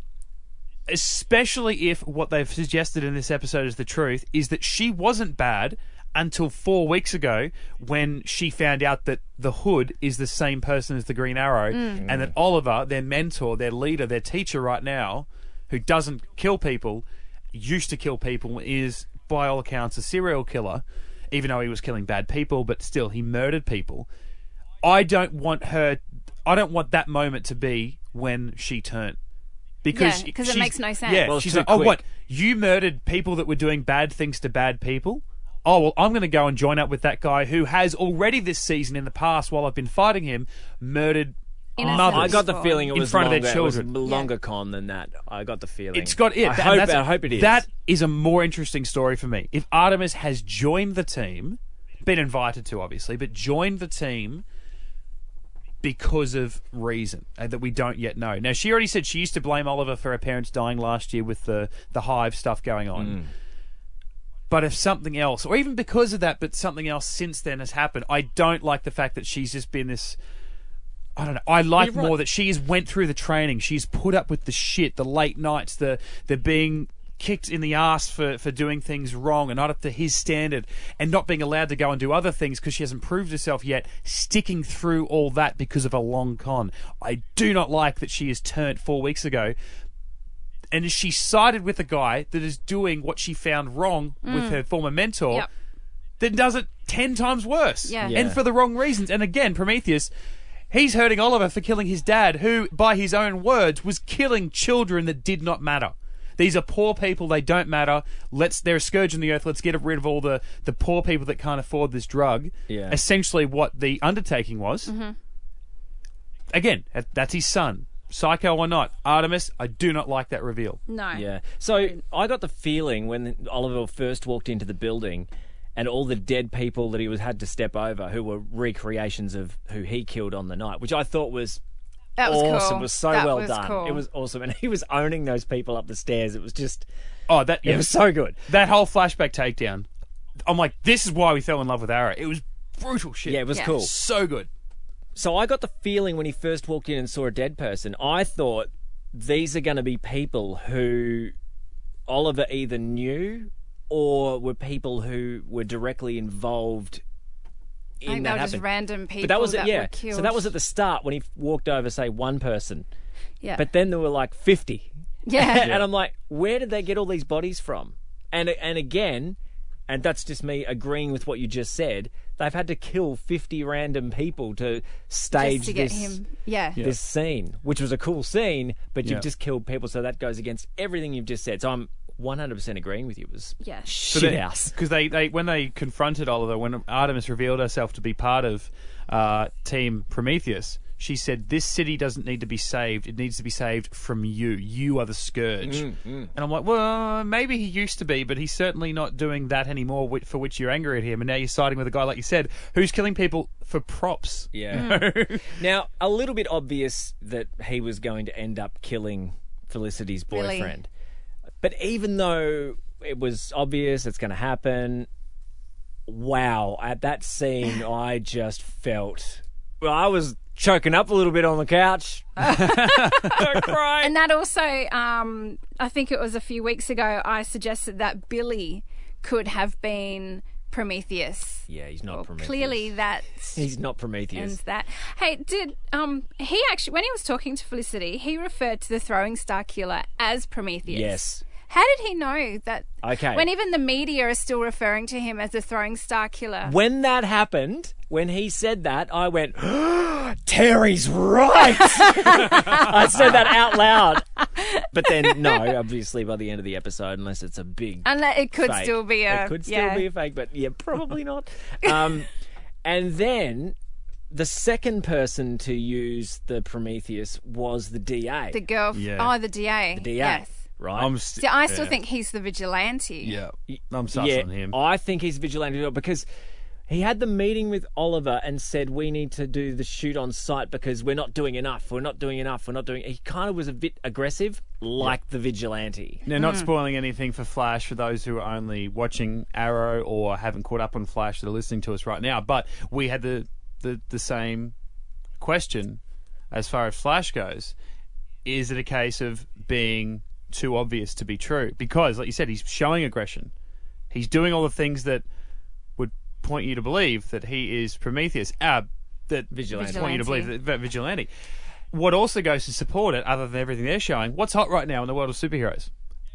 especially if what they've suggested in this episode is the truth, is that she wasn't bad until four weeks ago when she found out that the Hood is the same person as the Green Arrow Mm. and that Oliver, their mentor, their leader, their teacher right now, who doesn't kill people, used to kill people, is by all accounts a serial killer, even though he was killing bad people, but still he murdered people. I don't want her. I don't want that moment to be when she turned. Because Yeah, 'cause it makes no sense. Yeah, Well, she's too like, oh, quick. what? You murdered people that were doing bad things to bad people? Oh, well, I'm going to go and join up with that guy who has already this season in the past, while I've been fighting him, murdered Innocent mothers. I got the feeling it was In was front of their longer, it was children. a longer con than that. I got the feeling It's got it. I That- hope, I hope it is. That is a more interesting story for me. If Artemis has joined the team, been invited to obviously, but joined the team because of reason uh, that we don't yet know. Now she already said she used to blame Oliver for her parents dying last year with the the hive stuff going on. Mm. But if something else, or even because of that, but something else since then has happened, I don't like the fact that she's just been this. I don't know. I like right. more that she has went through the training. She's put up with the shit, the late nights, the the being kicked in the ass for, for doing things wrong and not up to his standard, and not being allowed to go and do other things because she hasn't proved herself yet. Sticking through all that because of a long con. I do not like that she has turned four weeks ago and she sided with a guy that is doing what she found wrong with mm. her former mentor, Yep. then does it ten times worse. Yeah. Yeah. And for the wrong reasons. And again, Prometheus, he's hurting Oliver for killing his dad, who, by his own words, was killing children that did not matter. These are poor people, they don't matter. Let's they're a scourge on the earth, let's get rid of all the, the poor people that can't afford this drug. Yeah. Essentially what the undertaking was. Mm-hmm. Again, that's his son. Psycho or not, Artemis, I do not like that reveal. No. Yeah. So I got the feeling when Oliver first walked into the building and all the dead people that he was had to step over who were recreations of who he killed on the night, which I thought was That was awesome. cool. It was so That well was done. cool. It was awesome. And he was owning those people up the stairs. It was just Oh, that it was so good. that whole flashback takedown. I'm like, this is why we fell in love with Arrow. It was brutal shit. Yeah, it was Yeah. cool. so good. So I got the feeling when he first walked in and saw a dead person, I thought these are going to be people who Oliver either knew or were people who were directly involved in I think that they were just random people But that was that it, yeah. were. So that was at the start when he walked over, say, one person. yeah. But then there were like 50. yeah. and I'm like, where did they get all these bodies from? And and again, and that's just me agreeing with what you just said. They've had to kill 50 random people to stage just to get this him. Yeah. this scene, which was a cool scene, but you've Yeah. just killed people, so that goes against everything you've just said. So I'm 100% agreeing with you. It was Yeah. shit house. because they, they when they confronted Oliver when Artemis revealed herself to be part of uh, Team Prometheus, she said, "This city doesn't need to be saved. It needs to be saved from you. You are the scourge." And I'm like, well, maybe he used to be, but he's certainly not doing that anymore. For which you're angry at him, and now you're siding with a guy like you said, who's killing people for props. Yeah. now, a little bit obvious that he was going to end up killing Felicity's Really? But even though it was obvious it's going to happen, wow, at that scene, I just felt. Well, I was choking up a little bit on the couch. And that also, um, I think it was a few weeks ago, I suggested that Billy could have been Prometheus. Yeah, he's not Well, Prometheus. clearly that He's not Prometheus. that. Hey, did um he actually when he was talking to Felicity, he referred to the throwing star killer as Prometheus. Yes. How did he know that? Okay. When even the media are still referring to him as the throwing star killer. When that happened, when he said that, I went, Terry's right. I said that out loud. But then, no, obviously by the end of the episode, unless it's a big and it could fake. still be a It could still yeah. be a fake, but yeah, probably not. Um, and then the second person to use the Prometheus was the DA. the girl. Yeah. Oh, the DA. The DA, Yes. Right? I'm st- See, I still yeah. think he's the vigilante. Yeah, I'm sus yeah, on him. I think he's vigilante because he had the meeting with Oliver and said we need to do the shoot on site because we're not doing enough. We're not doing enough. We're not doing. He kind of was a bit aggressive, like the vigilante. Now, not mm. spoiling anything for Flash for those who are only watching Arrow or haven't caught up on Flash that are listening to us right now, but we had the, the, the same question as far as Flash goes. Is it a case of being too obvious to be true? Because, like you said, he's showing aggression. He's doing all the things that would point you to believe that he is Prometheus. Uh, that Vigilante. point you to believe that, that vigilante. What also goes to support it, other than everything they're showing, what's hot right now in the world of superheroes?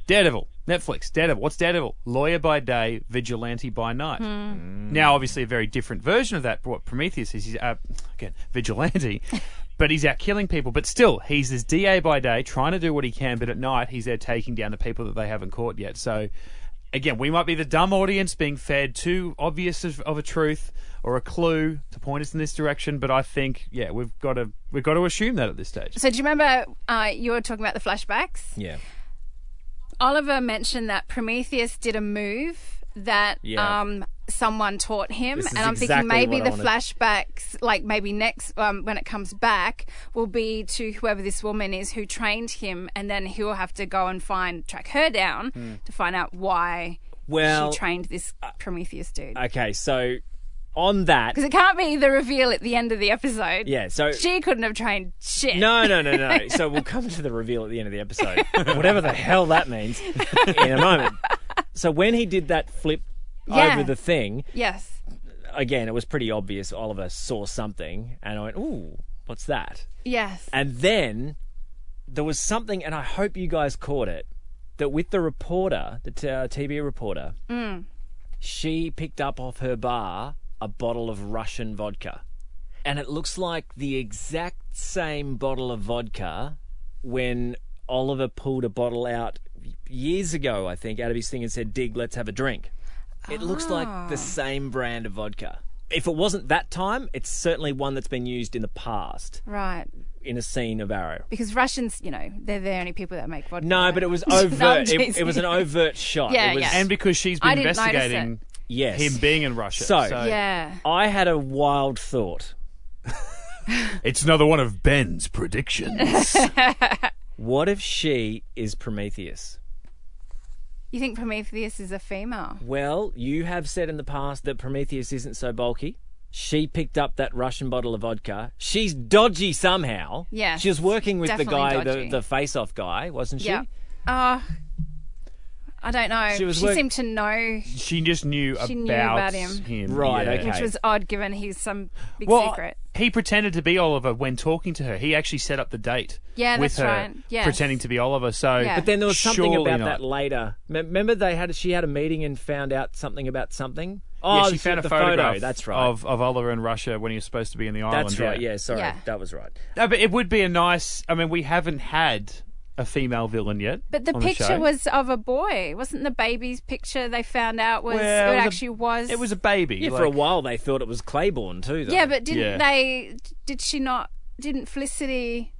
Daredevil, Netflix, Daredevil. What's Daredevil? Lawyer by day, vigilante by night. Now, obviously, a very different version of that. What Prometheus is, he's uh, again vigilante, but he's out killing people. But still, he's this DA by day, trying to do what he can, but at night he's there taking down the people that they haven't caught yet. So, again, we might be the dumb audience being fed too obvious of, of a truth or a clue to point us in this direction. But I think, yeah, we've got to we've got to assume that at this stage. So do you remember uh, you were talking about the flashbacks? Yeah. Oliver mentioned that Prometheus did a move that Yeah. um, someone taught him, and I'm exactly thinking maybe the flashbacks, like maybe next um, when it comes back, will be to whoever this woman is who trained him, and then he'll have to go and find track her down to find out why. Well, she trained this Prometheus dude. okay, so on that, Because it can't be the reveal at the end of the episode. yeah, so She couldn't have trained shit. No, no, no, no. So we'll come to the reveal at the end of the episode, whatever the hell that means, in a moment. So when he did that flip Yeah. over the thing, Yes. again, it was pretty obvious. Oliver saw something, and I went, "Ooh, what's that?" Yes. And then there was something, and I hope you guys caught it. That with the reporter, the t- uh, TV reporter, she picked up off her bar a bottle of Russian vodka. And it looks like the exact same bottle of vodka when Oliver pulled a bottle out years ago, I think, out of his thing and said, Dig, let's have a drink. It looks like the ah. same brand of vodka. If it wasn't that time, it's certainly one that's been used in the past Right. in a scene of Arrow. Because Russians, you know, they're the only people that make vodka. No, but it was No, I'm overt. it, it was an overt shot. Yeah, it was, yeah. And because she's I been didn't notice investigating yes. him being in Russia, So- Yeah. I had a wild thought. it's another one of Ben's predictions. What if she is Prometheus? You think Prometheus is a female? Well, you have said in the past that Prometheus isn't so bulky. She picked up that Russian bottle of vodka. She's dodgy somehow. Yeah. She was working with the guy, the, the face off guy, wasn't she? Yeah. Uh, I don't know. She She, work- seemed to know, She just knew, She about, knew about him. Right, yeah. okay. which was odd given he's some big Well, secret. he pretended to be Oliver when talking to her. He actually set up the date. Yeah, with that's her, right. Yes. pretending to be Oliver. So, Yeah. But then there was something about not. that later. Remember, they had she had a meeting and found out something about something. Yeah, Oh, she found a photograph. photo. That's right. Of, of Oliver in Russia when he was supposed to be in the island. That's right. Yeah, sorry, Yeah. that was right. No, but it would be a nice. I mean, we haven't had a female villain yet. But the on picture show. was of a boy. Wasn't the baby's picture they found out was Well, it, it was a- actually was? It was a baby. Yeah, for a while they thought it was Claybourne too. Though. Yeah, but didn't Yeah. they? Did she not? Didn't Felicity?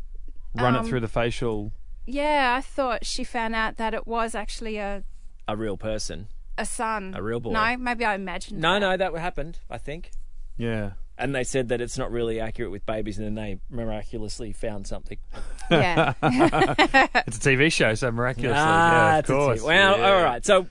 run um, it through the facial. Yeah, I thought she found out that it was actually a a real person. a son. A real boy. No, maybe I imagined. No, that. no, that happened. I think. Yeah. And they said that it's not really accurate with babies, and then they miraculously found something. Yeah. It's a TV show, so miraculously. Ah, yeah, of that's a course. tip. Well, yeah. all right. So,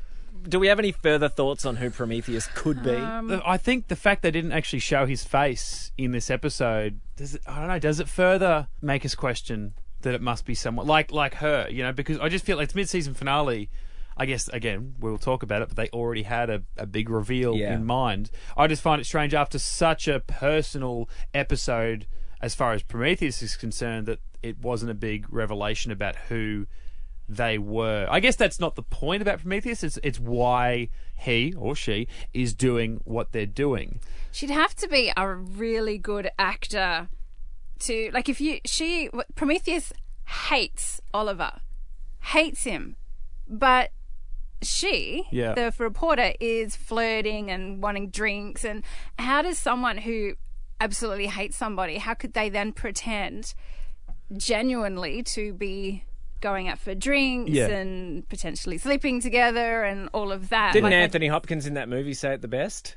do we have any further thoughts on who Prometheus could be? Um, I think the fact they didn't actually show his face in this episode does it, I don't know. Does it further make us question that it must be someone like like her? You know, because I just feel like it's mid-season finale. I guess again we'll talk about it, but they already had a, a big reveal Yeah. in mind. I just find it strange after such a personal episode, as far as Prometheus is concerned, that it wasn't a big revelation about who they were. I guess that's not the point about Prometheus. It's it's why he or she is doing what they're doing. She'd have to be a really good actor to like if you she Prometheus hates Oliver, hates him, but she, Yeah. the reporter, is flirting and wanting drinks. And how does someone who absolutely hates somebody, how could they then pretend genuinely to be going out for drinks Yeah. and potentially sleeping together and all of that? Didn't Like, Anthony Hopkins in that movie say it the best?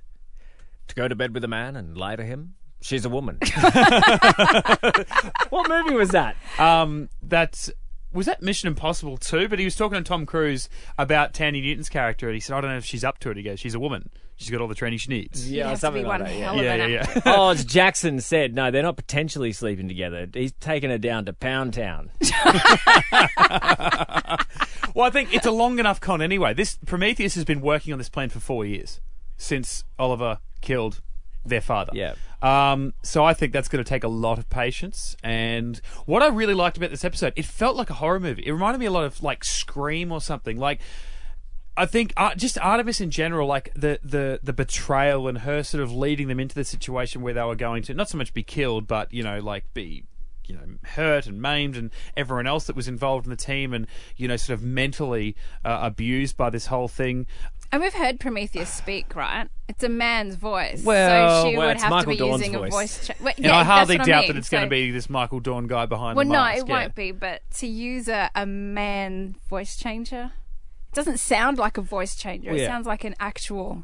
To go to bed with a man and lie to him? She's a woman. what movie was that? Um, that's was that Mission Impossible too? But he was talking to Tom Cruise about Thandie Newton's character, and he said, "I don't know if she's up to it." He goes, "She's a woman. She's got all the training she needs." You'd have to something be like one that. Yeah. hell of Yeah, an yeah, yeah. oh, as Jackson said, no, they're not potentially sleeping together. He's taking her down to Pound Town. well, I think it's a long enough con anyway. This Prometheus has been working on this plan for four years since Oliver killed their father. Yeah. Um, so I think that's going to take a lot of patience. And what I really liked about this episode, it felt like a horror movie. It reminded me a lot of like Scream or something. Like I think uh, just Artemis in general, like the, the the betrayal and her sort of leading them into the situation where they were going to not so much be killed, but you know, like be you know hurt and maimed, and everyone else that was involved in the team, and you know, sort of mentally uh, abused by this whole thing. And we've heard Prometheus speak, right? It's a man's voice. Well- so she Well, would it's have Michael to be Dorn's using voice. a voice. Cha- well, And yeah, I hardly that's what doubt I mean. that it's going to be this Michael Dorn guy behind Well, the mask. Well, no, it yeah. won't be. But to use a, a man voice changer, it doesn't sound like a voice changer. Well, It sounds like an actual,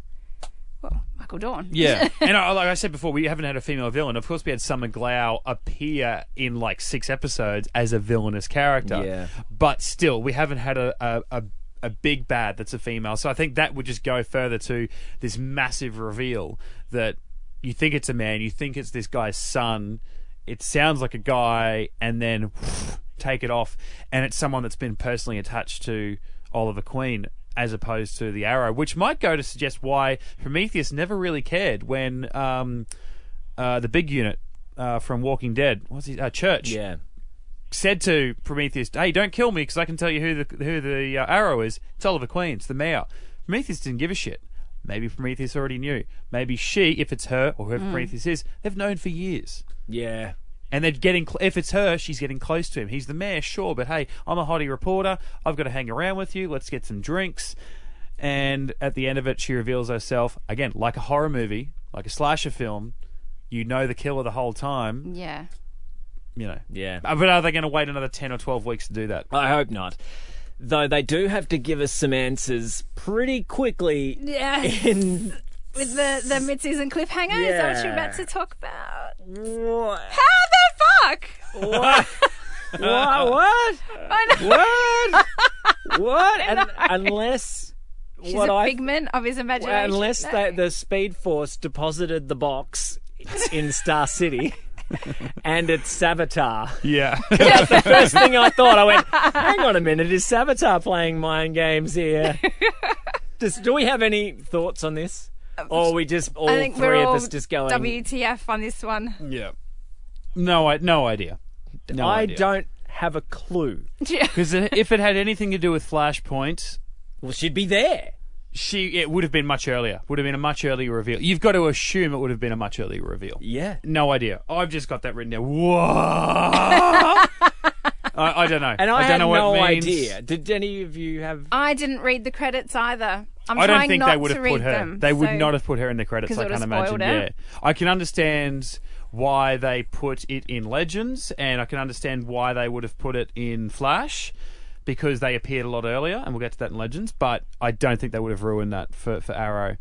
well, Michael Dorn. Yeah, and I, like I said before, we haven't had a female villain. Of course, we had Summer Glau appear in like six episodes as a villainous character. Yeah. but still, we haven't had a, a, a a big bad that's a female. So I think that would just go further to this massive reveal that you think it's a man, you think it's this guy's son. It sounds like a guy, and then take it off, and it's someone that's been personally attached to Oliver Queen as opposed to the Arrow, which might go to suggest why Prometheus never really cared when um, uh, the big unit uh, from Walking Dead, what's he, uh, Church, Yeah. Said to Prometheus, "Hey, don't kill me because I can tell you who the who the uh, Arrow is. It's Oliver Queen. It's the mayor." Prometheus didn't give a shit. Maybe Prometheus already knew. Maybe she, if it's her or whoever Prometheus is, they've known for years. Yeah. And they're getting. Cl- if it's her, she's getting close to him. He's the mayor, sure, but hey, I'm a hottie reporter. I've got to hang around with you. Let's get some drinks. And at the end of it, she reveals herself again, like a horror movie, like a slasher film. You know the killer the whole time. Yeah. You know. Yeah. Uh, But are they going to wait another ten or twelve weeks to do that? I hope not. Though they do have to give us some answers pretty quickly Yeah. in With the, the mid season cliffhanger? Is that what you're about to talk about? what? How the fuck? What? what? What? What? what? And, unless She's what a I figment of his imagination. unless No. they, the Speed Force deposited the box in Star City, and it's Savitar. Yeah. That's the first thing I thought. I went, hang on a minute, is Savitar playing mind games here? Does, do we have any thoughts on this? Or are we just all I think three we're of all us just going? WTF on this one. yeah. No, I no idea. No I idea. don't have a clue. Because if it had anything to do with Flashpoint, Well, she'd be there. She it would have been much earlier. Would have been a much earlier reveal. You've got to assume it would have been a much earlier reveal. Yeah. No idea. I've just got that written down. Whoa. I, I don't know. And I, don't had know what no it means. idea. Did any of you have? I didn't read the credits either. I'm I don't trying think not they would to have read put her. them. they would so- not have put her in the credits. 'Cause I it can't would've imagine. spoiled Yeah, it. I can understand why they put it in Legends, and I can understand why they would have put it in Flash because they appeared a lot earlier, and we'll get to that in Legends. But I don't think they would have ruined that for for Arrow.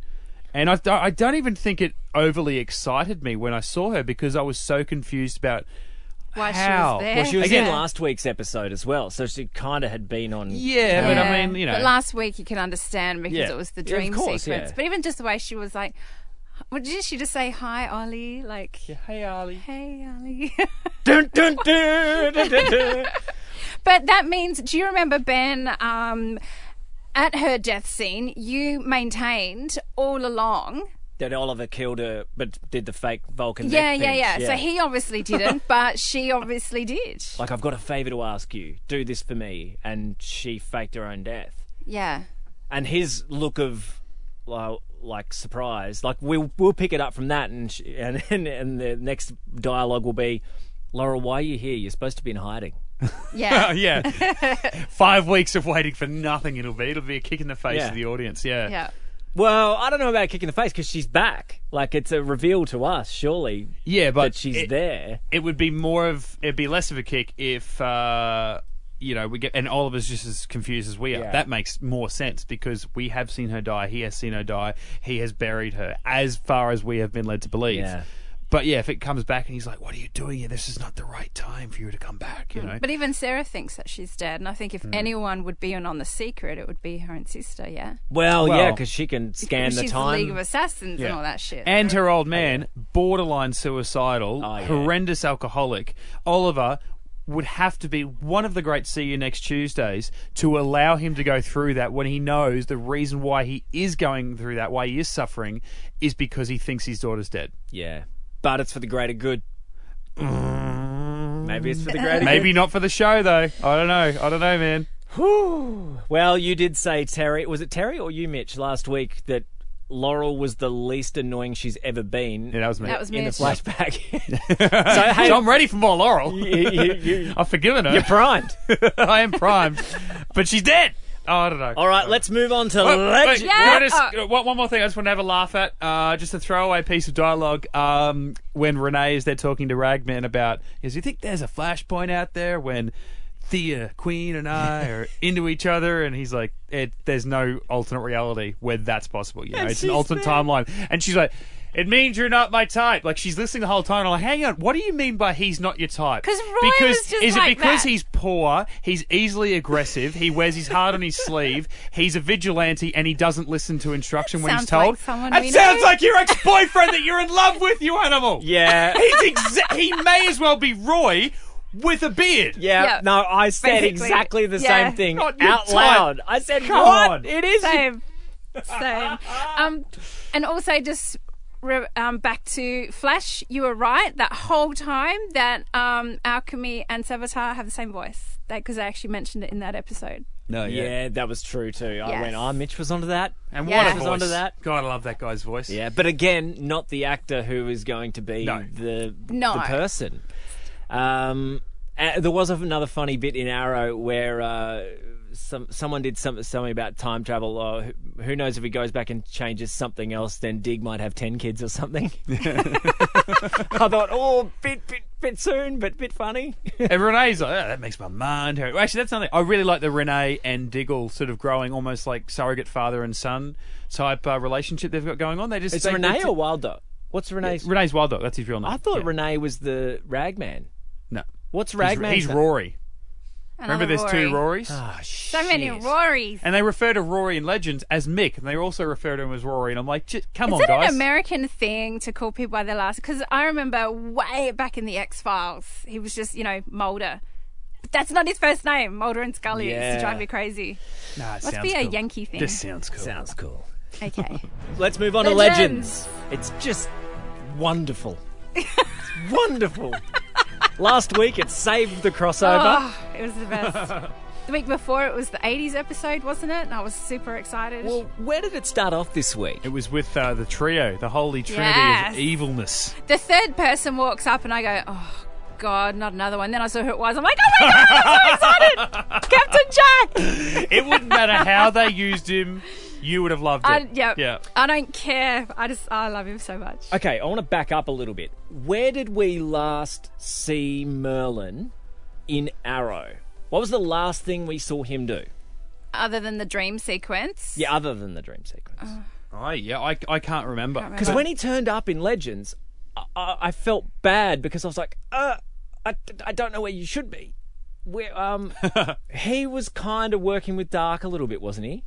And I, I don't even think it overly excited me when I saw her because I was so confused about Why she was there. Well, she was Again- in last week's episode as well, so she kind of had been on. Yeah, but I mean, you know, But last week you can understand because Yeah. it was the Yeah, of dream course, sequence. yeah. But even just the way she was like, what did she just say? Hi, Ollie. Like, hey Ollie. hey, Ollie. Dun, dun, dun, dun, dun, dun. but that means, do you remember Ben? Um, at her death scene, you maintained all along. that Oliver killed her, but did the fake Vulcan. Yeah, yeah, thing. yeah, So he obviously didn't, but she obviously did. like, I've got a favour to ask you. Do this for me, and she faked her own death. Yeah. And his look of, well, like surprise, like we'll we'll pick it up from that, and she, and and, and the next dialogue will be, Laura, why are you here? You're supposed to be in hiding. Yeah. yeah. Five weeks of waiting for nothing. It'll be. It'll be a kick in the face Yeah. of the audience. Yeah. yeah. Well, I don't know about a kick in the face because she's back. Like it's a reveal to us, surely, Yeah, but that she's it, there. It would be more of. It'd be less of a kick if. uh you know, we get and Oliver's just as confused as we are. Yeah. That makes more sense because we have seen her die. He has seen her die. He has buried her, as far as we have been led to believe. Yeah. But yeah, if it comes back and he's like, "What are you doing here? This is not the right time for you to come back," you know. But even Sara thinks that she's dead, and I think if Hmm. anyone would be in on the secret, it would be her own sister. Yeah, Well, yeah, because she can scan she's the time. League of Assassins Yeah. and all that shit. and her old man, borderline suicidal, Oh, yeah. horrendous alcoholic. Oliver would have to be one of the great See You Next Tuesdays to allow him to go through that when he knows the reason why he is going through that, why he is suffering, is because he thinks his daughter's dead. Yeah, but it's for the greater good. Maybe it's for the greater Maybe not for the show though. I don't know. I don't know, man. good. Well, you did say Terry. Was it Terry or you, Mitch, last week that Laurel was the least annoying she's ever been Yeah, that was me. that was me. in the flashback. so hey, So I'm ready for more Laurel. you, you, you, I've forgiven her. you're primed. I am primed, but she's dead. Oh, I don't know. All right, let's move on to Wait, wait, legend. can Yeah. I just- uh, one, one more thing I just want to have a laugh at. Uh, just a throwaway piece of dialogue um, when Renee is there talking to Ragman about, is you think there's a flashpoint out there when Thea, Queen, and I are into each other? And he's like, it, there's no alternate reality where that's possible. You know, it's an she's alternate there. timeline. And she's like, it means you're not my type. Like she's listening the whole time. And I'm like, hang on, what do you mean by he's not your type? 'Cause Roy because was just is like it because that. he's poor? He's easily aggressive. He wears his heart on his sleeve. He's a vigilante, and he doesn't listen to instruction when he's sounds like told. someone That we sounds know. like your ex-boyfriend that you're in love with, you animal. Yeah. He's exa- he may as well be Roy with a beard. Yeah, Yeah. no, I said Basically, exactly the yeah. same thing Not your out type. loud. I said, Come "What? on. It is." Same. Same. Um, and also just re- um, back to Flash. You were right that whole time that um, Alchemy and Savitar have the same voice because I actually mentioned it in that episode. No, Yeah, that was true too. I Yes. went, "Oh, Mitch was onto that." And Yeah. what a Was voice. onto that. God, I love that guy's voice. Yeah, but again, not the actor who is going to be No. the No. the person. Um, uh, there was another funny bit in Arrow where uh, some someone did some, something about time travel. Or who, who knows if he goes back and changes something else, then Dig might have ten kids or something. I thought, oh, bit bit bit soon, but bit funny. And Renee's like, oh, that makes my mind hurt. Actually, that's something I really like the Renee and Diggle sort of growing almost like surrogate father and son type uh, relationship they've got going on. They just It's they- Renee or Wilder? What's Renee's? Renee's Wild Dog. That's his real name. I thought Yeah. Renee was the Ragman. No, What's he's, Ragman? he's Rory. Remember, Another there's two Rorys, Ah, So many shit. Rorys. and they refer to Rory in Legends as Mick, and they also refer to him as Rory. And I'm like, "J- come Is on, it guys. an American thing to call people by their last? Because I remember way back in the X Files, he was just, you know, Mulder. But that's not his first name. Mulder and Scully. It used Yeah. to drive me crazy. Nah, it Must sounds be a cool. Yankee thing. This sounds cool. Sounds cool. Okay. Let's move on Legends. to Legends. It's just wonderful. it's wonderful. Last week it saved the crossover. oh, it was the best. the week before it was the 80s episode, wasn't it? And I was super excited. Well, where did it start off this week? It was with uh, the trio, the holy trinity Yes. of evilness. the third person walks up and I go, oh, God, not another one. Then I saw who it was. I'm like, oh my God, I'm so excited. Captain Jack. It wouldn't matter how they used him, you would have loved it. I, yeah. Yeah. I don't care. I just, I love him so much. Okay, I want to back up a little bit. Where did we last see Merlyn in Arrow? What was the last thing we saw him do? Other than the dream sequence. Yeah, other than the dream sequence. Oh, yeah, I, I can't remember. Because when he turned up in Legends, I, I, I felt bad because I was like, uh, I, I don't know where you should be. Where um, he was kind of working with Darhk a little bit, wasn't he?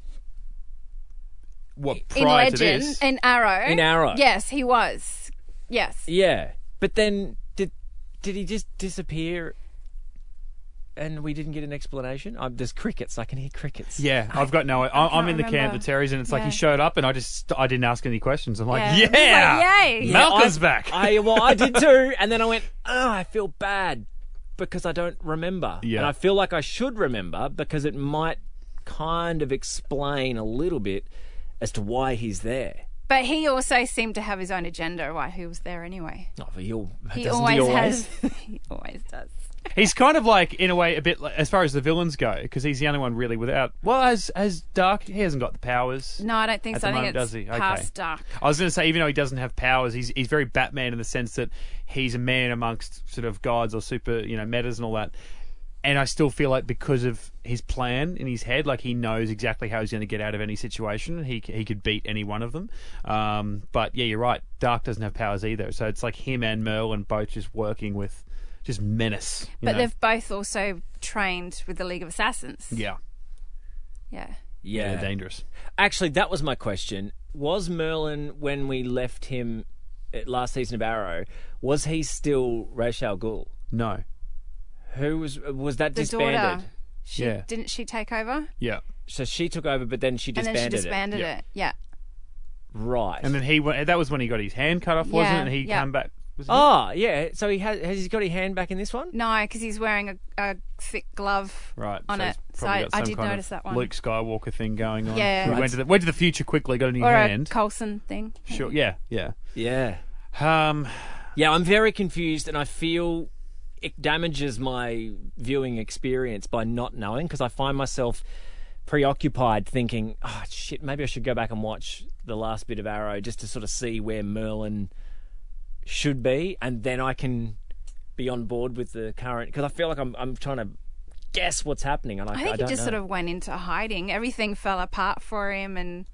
What, in prior to Legend, this? in Arrow. In Arrow. Yes, he was. Yes. Yeah, but then did did he just disappear? And we didn't get an explanation. Um, there's crickets. I can hear crickets. Yeah, I've got no. I, I'm can't in the camp remember. of Terry's, and it's like Yeah. he showed up, and I just I didn't ask any questions. I'm like, Yeah. yeah, It like, yay. Malcolm's I- back. I well, I did too, and then I went, oh, I feel bad because I don't remember, Yeah. and I feel like I should remember because it might kind of explain a little bit as to why he's there. But he also seemed to have his own agenda why he was there anyway. Oh, but he'll, He doesn't always, he always? has. he always does. He's kind of like, in a way, a bit like, as far as the villains go, because he's the only one really without. Well, as as Darhk, he hasn't got the powers. No, I don't think At so. the I think moment, it's does he? Okay. past dark. I was going to say, even though he doesn't have powers, he's he's very Batman in the sense that he's a man amongst sort of gods or super, you know, metas and all that. And I still feel like because of his plan in his head, like he knows exactly how he's going to get out of any situation. He he could beat any one of them. Um, but yeah, you're right. Darhk doesn't have powers either, so it's like him and Merlyn both just working with just menace. But know? they've both also trained with the League of Assassins. yeah, Yeah. Yeah, they're dangerous. Actually, that was my question. Was Merlyn when we left him at last season of Arrow? Was he still Ra's al Ghul? No, Who was was that The disbanded? daughter. She, Yeah. Didn't she take over? yeah. So she took over, but then she And disbanded, then she disbanded Yeah. it. Yeah. Right. And then he went. That was when he got his hand cut off, wasn't Yeah, it? And he yeah. came back. Was it? oh yeah. So he has has he got his hand back in this one? No, because he's wearing a, a thick glove Right. on so it. So I, I did notice that one. Luke Skywalker thing going on. Yeah. He Right. went to the went to the future quickly, got a new or hand. a Coulson thing. sure. Yeah. Yeah. Yeah. Um. Yeah, I'm very confused, and I feel it damages my viewing experience by not knowing because I find myself preoccupied thinking, oh shit, maybe I should go back and watch the last bit of Arrow just to sort of see where Merlyn should be, and then I can be on board with the current because I feel like I'm I'm trying to guess what's happening, and I, I think he don't just know. sort of went into hiding. Everything fell apart for him, and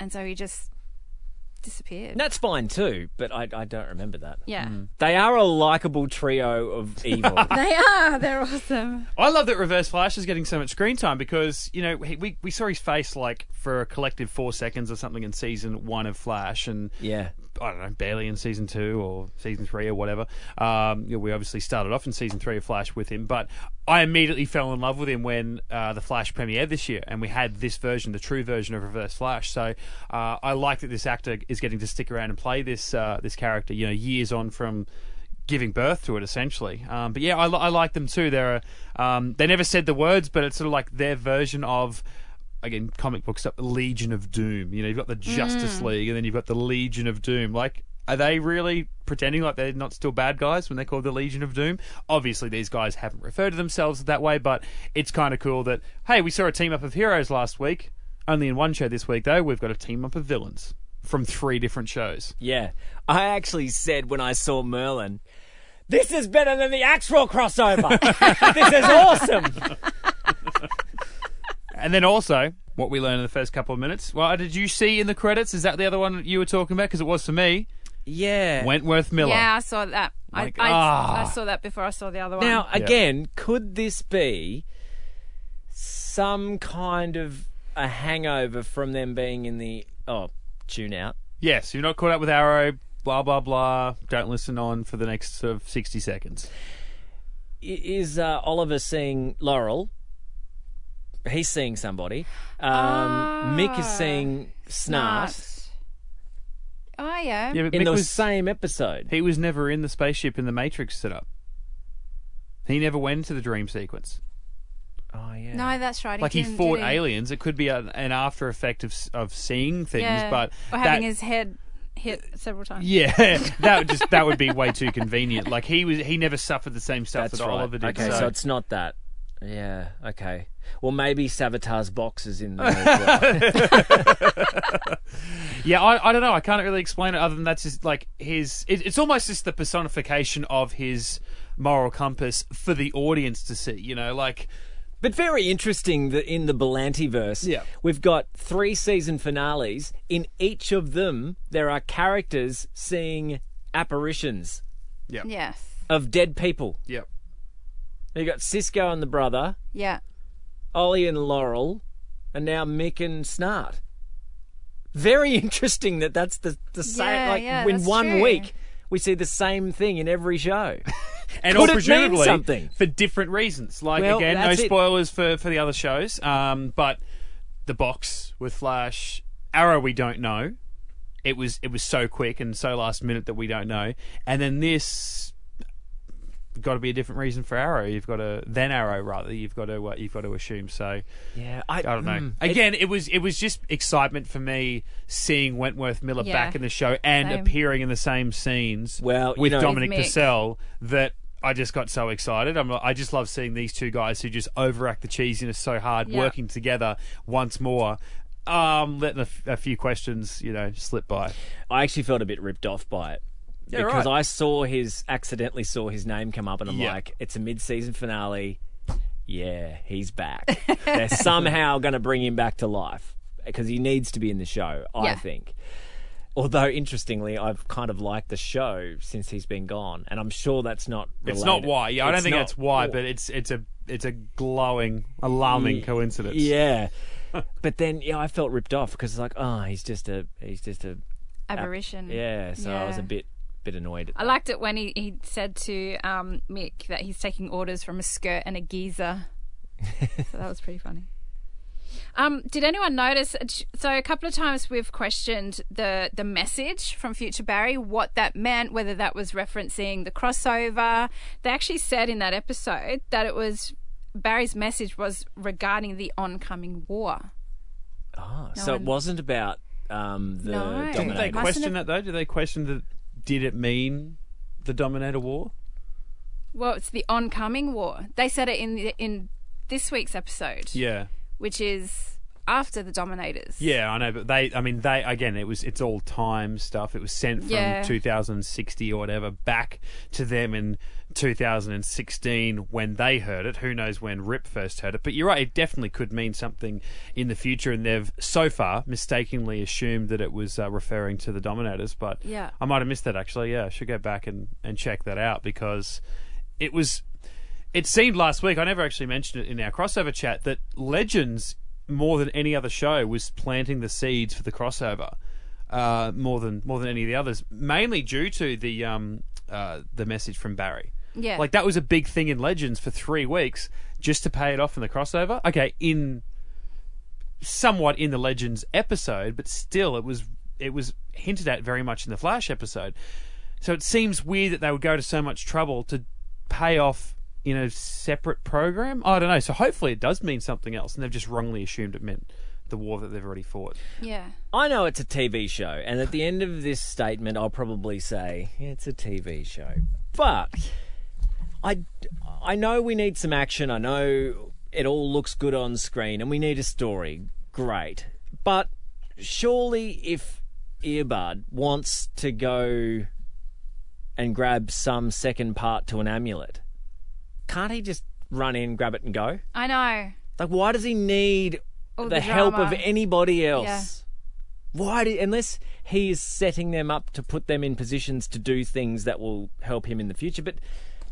and so he just disappeared. That's fine too, but I I don't remember that. Yeah. Mm. They are a likable trio of evil. They are. They're awesome. I love that Reverse Flash is getting so much screen time because you know he, we we saw his face like for a collective four seconds or something in season one of Flash, and yeah. I don't know, barely in season two or season three or whatever. Um, you know, we obviously started off in season three of Flash with him, but I immediately fell in love with him when uh, the Flash premiered this year, and we had this version, the true version of Reverse Flash. So uh, I like that this actor is getting to stick around and play this uh, this character. You know, years on from giving birth to it essentially. Um, but yeah, I, I like them too. They're um, they never said the words, but it's sort of like their version of again comic book stuff. Legion of Doom. You know, you've got the Justice mm. League, and then you've got the Legion of Doom. Like. Are they really pretending like they're not still bad guys when they're called the Legion of Doom? Obviously, these guys haven't referred to themselves that way, but it's kind of cool that, hey, we saw a team up of heroes last week. Only in one show this week, though, we've got a team up of villains from three different shows. Yeah. I actually said when I saw Merlyn, this is better than the actual crossover. this is awesome. And then also, what we learned in the first couple of minutes. Well, did you see in the credits? Is that the other one you were talking about? Because it was for me. Yeah. Wentworth Miller. Yeah, I saw that. Like, I, I, ah. I saw that before I saw the other one. Now, again, could this be some kind of a hangover from them being in the oh tune out? Yes, you're not caught up with Arrow. Blah blah blah. Don't listen on for the next sort of sixty seconds. Is uh, Oliver seeing Laurel? He's seeing somebody. Um, Mick is Ah, seeing Snart, Snart. Oh yeah. Yeah, but in Mick the was same episode. he was never in the spaceship in the Matrix setup. He never went into the dream sequence. Oh yeah. No, that's right. Like he didn't, fought he? aliens. It could be a, an after effect of of seeing things, Yeah. but or having that- his head hit several times. Yeah, that would just that would be way too convenient. Like he was, he never suffered the same stuff That's that right. Oliver did. Okay, so. so it's not that. Yeah. Okay. Well, maybe Savitar's box is in there. As well. yeah, I, I don't know. I can't really explain it other than that's just like his. It, it's almost just the personification of his moral compass for the audience to see. You know, like But very interesting that in the Berlanti verse, Yeah. we've got three season finales. In each of them, there are characters seeing apparitions Yeah. Yes. of dead people. yep. You got Cisco and the brother, Yeah. Ollie and Laurel, and now Mick and Snart. Very interesting that that's the the same. Yeah, like yeah, in that's one true. week, we see the same thing in every show. and Could all it mean presumably something? for different reasons. Like Well, again, no that's it. spoilers for for the other shows. Um, but the box with Flash, Arrow, we don't know. It was it was so quick and so last minute that we don't know. And then this got to be a different reason for Arrow. You've got to then Arrow rather. You've got to uh, you've got to assume. So Yeah, I, I don't know. mm, Again, it, was it was just excitement for me seeing Wentworth Miller Yeah. back in the show and Same. appearing in the same scenes Well, you with know- Dominic Purcell that I just got so excited. I'm, I just love seeing these two guys who just overact the cheesiness so hard, Yeah. working together once more. Um, letting a, f- a few questions, you know, slip by. I actually felt a bit ripped off by it. Yeah, because right. I saw his accidentally saw his name come up and I'm Yeah. like, it's a mid season finale. Yeah, he's back. They're somehow gonna bring him back to life. Because he needs to be in the show, I Yeah. think. Although interestingly, I've kind of liked the show since he's been gone, and I'm sure that's not. It's not why. Yeah, I don't It's think not- that's why, but it's it's a it's a glowing, alarming coincidence. Yeah, but then yeah, I felt ripped off because it's like, oh, he's just a he's just a Aberration. yeah. So I was a bit bit annoyed. At I liked it when he, he said to um, Mick that he's taking orders from a skirt and a geezer. so that was pretty funny. Um, did anyone notice? So a couple of times we've questioned the the message from Future Barry, what that meant, whether that was referencing the crossover. They actually said in that episode that it was Barry's message was regarding the oncoming war. Oh, No so it wasn't about um, the No. Didn't they question have- that though? Did they question that? Did it mean the Dominator War? Well, it's the oncoming war. They said it in the, in this week's episode. Yeah. which is after the Dominators. Yeah, I know, but they, I mean, they, again, it was, it's all time stuff. It was sent from Yeah. 2060 or whatever back to them in 2016 when they heard it. Who knows when Rip first heard it? But you're right, it definitely could mean something in the future, and they've so far mistakenly assumed that it was uh, referring to the Dominators. But Yeah. I might have missed that actually. Yeah, I should go back and, and check that out because it was it seemed last week, I never actually mentioned it in our crossover chat, that Legends, more than any other show, was planting the seeds for the crossover. Uh, more than more than any of the others, mainly due to the um, uh, the message from Barry. Yeah. Like that was a big thing in Legends for three weeks, just to pay it off in the crossover. Okay, in somewhat in the Legends episode, but still, it was it was hinted at very much in the Flash episode. So it seems weird that they would go to so much trouble to pay off in a separate program. I don't know. So hopefully it does mean something else, and they've just wrongly assumed it meant the war that they've already fought. Yeah. I know it's a TV show, and at the end of this statement, I'll probably say it's a TV show. But I, I know we need some action. I know it all looks good on screen, and we need a story. Great, but surely if Eobard wants to go and grab some second part to an amulet, can't he just run in, grab it, and go? I know. Like, why does he need All the, the help of anybody else? Why do unless he is setting them up to put them in positions to do things that will help him in the future? But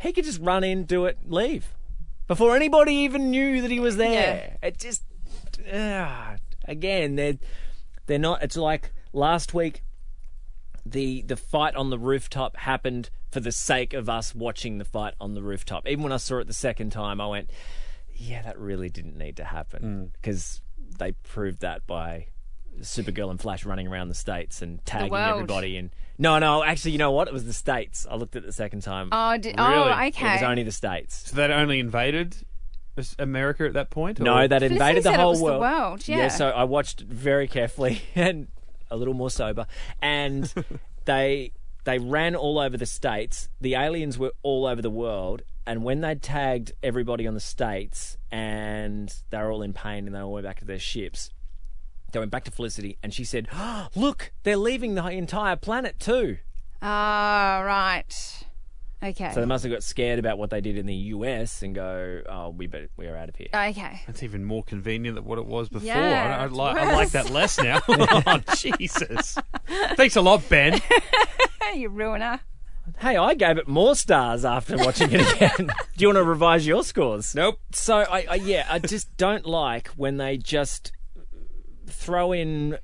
he could just run in, do it, leave before anybody even knew that he was there. It just ah, again they're they're not. It's like last week. The the fight on the rooftop happened for the sake of us watching the fight on the rooftop. Even when I saw it the second time, I went, "Yeah, that really didn't need to happen," because they proved that by Supergirl and Flash running around the states and tagging world. everybody. And no, no, actually, you know what? It was the states. I looked at it the second time. Oh, did, oh, Really? oh, It okay. It was only the states. So they'd only invaded As- America at that point? or- No, that Felicity invaded the said it whole was the world. world, yeah. so I watched very carefully and a little more sober, and they they ran all over the states. The aliens were all over the world, and when they tagged everybody on the states, and they were all in pain, and they were all went back to their ships. They went back to Felicity, and she said, "Look, they're leaving the entire planet too." Ah, right. Okay. So they must have got scared about what they did in the US and go, "Oh, we better, we're out of here." okay. That's even more convenient than what it was before. Yeah, I, I, li- I like that less now. oh, Jesus. Thanks a lot, Ben. you ruiner. Hey, I gave it more stars after watching it again. Do you want to revise your scores? Nope. So, I, I yeah, I just don't like when they just throw in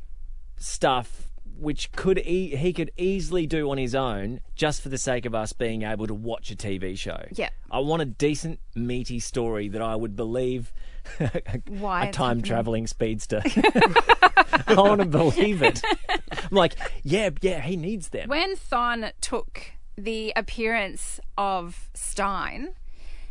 stuff which could e- he could easily do on his own just for the sake of us being able to watch a TV show. Yeah. I want a decent, meaty story that I would believe Why a time traveling speedster. I want to believe it. I'm like, yeah, yeah, he needs them. When Thawne took the appearance of Stein,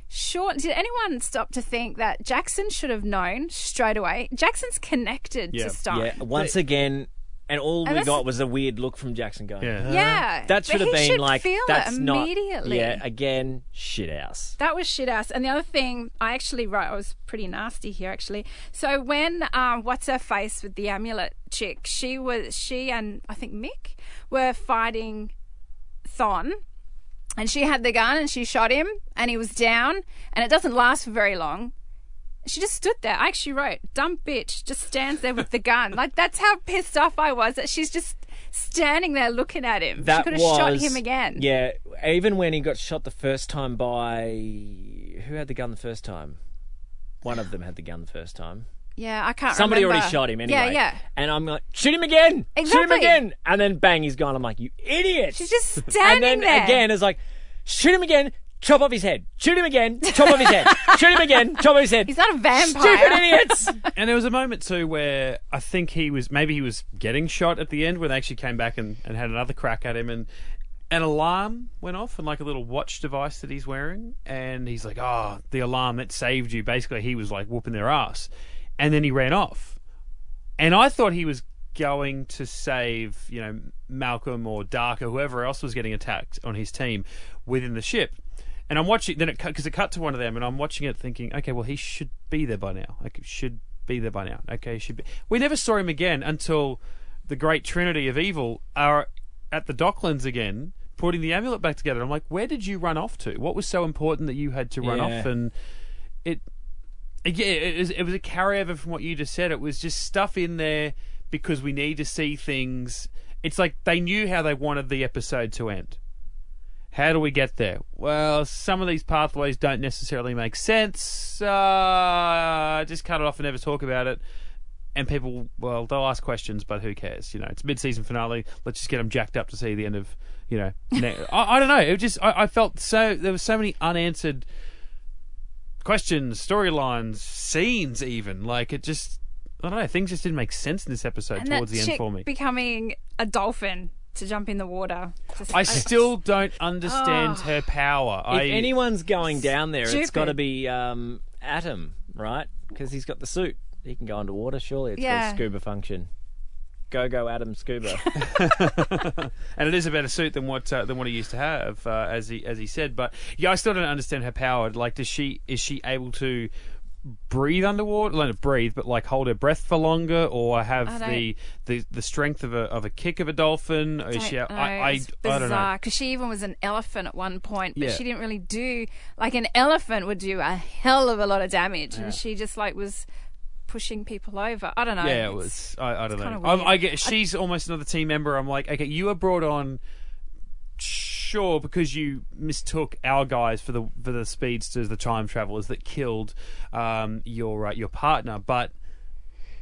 sure, did anyone stop to think that Jackson should have known straight away? Jackson's connected Yeah. to Stein. Yeah, once again, and all And we that's- got was a weird look from Jackson going. Yeah. Yeah, That but should have he been should like feel that's it not immediately. Yeah, again, shit house. That was shit ass. And the other thing, I actually wrote, I was pretty nasty here actually. So when um, what's her face with the amulet chick, she was she and I think Mick were fighting Thawne, and she had the gun and she shot him, and he was down, and it doesn't last for very long. She just stood there. I actually wrote, dumb bitch, just stands there with the gun. Like, that's how pissed off I was that she's just standing there looking at him. That she could have was shot him again. Yeah, even when he got shot the first time by who had the gun the first time? One of them had the gun the first time. Yeah, I can't Somebody remember. already shot him anyway. Yeah, yeah. And I'm like, shoot him again! Shoot him again! And then bang, he's gone. I'm like, you idiot! She's just standing there. and standing then there. again, it's like, shoot him again, chop off his head. Shoot him again, chop off his head. Shoot him again, chop off his head. He's not a vampire. Stupid idiots! And there was a moment too where I think he was maybe he was getting shot at the end when they actually came back and, and had another crack at him and an alarm went off and like a little watch device that he's wearing and he's like, Oh, the alarm that saved you. Basically he was like whooping their ass. And then he ran off. And I thought he was going to save, you know, Malcolm or Darhk or whoever else was getting attacked on his team within the ship. And I'm watching, then it cut, because it cut to one of them, and I'm watching it thinking, okay, well, he should be there by now. Like, should be there by now. Okay, he should be. We never saw him again until the great trinity of evil are at the Docklands again, putting the amulet back together. I'm like, where did you run off to? What was so important that you had to run Yeah. off? And it, yeah, it was, it was a carryover from what you just said. It was just stuff in there because we need to see things. It's like they knew how they wanted the episode to end. How do we get there? Well, some of these pathways don't necessarily make sense. Uh, just cut it off and never talk about it. And people, well, they'll ask questions, but who cares? You know, it's mid-season finale. Let's just get them jacked up to see the end of, you know. ne- I, I don't know. It just, I, I felt so. There were so many unanswered questions, storylines, scenes, even. Like it just, I don't know. Things just didn't make sense in this episode and towards that the end chick for me. becoming a dolphin to jump in the water. Just- I still don't understand her power. I, if anyone's going down there, it's Stupid. got to be um, Atom, right? Because he's got the suit. He can go underwater, surely. It's Yeah. got a scuba function. Go, go, Atom Scuba. and it is a better suit than what uh, than what he used to have, uh, as he as he said. But yeah, I still don't understand her power. Like, does she is she able to breathe underwater? Not breathe, but like hold her breath for longer, or have the, the the strength of a of a kick of a dolphin? Or is she? don't know. I, I, it's I don't know. bizarre because she even was an elephant at one point, but Yeah. she didn't really do like an elephant would do a hell of a lot of damage, and she just like was pushing people over. I don't know. Yeah, it was. I, I don't know. I. I get. She's almost another team member. I'm like, okay, you were brought on, sure, because you mistook our guys for the for the speedsters, the time travelers that killed um, your uh, your partner. But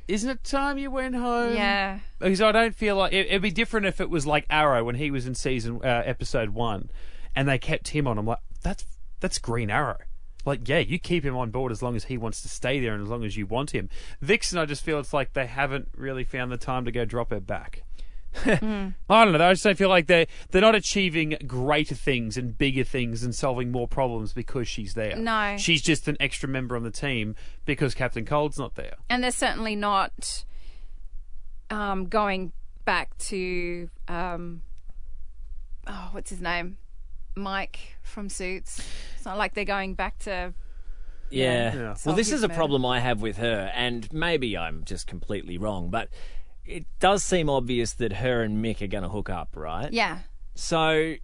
isn't it time you went home? Yeah. Because I don't feel like it, it'd be different if it was like Arrow when he was in season uh, episode one, and they kept him on. I'm like, that's that's Green Arrow. Like, yeah, you keep him on board as long as he wants to stay there and as long as you want him. Vixen, I just feel it's like they haven't really found the time to go drop her back. I don't know. I just don't feel like they're they're not achieving greater things and bigger things and solving more problems because she's there. No. she's just an extra member on the team because Captain Cold's not there. and they're certainly not um, going back to um, oh, what's his name, Mike from Suits. It's not like they're going back to Yeah. Yeah. Well, this is a murder. problem I have with her, and maybe I'm just completely wrong, but it does seem obvious that her and Mick are going to hook up, right? yeah. So,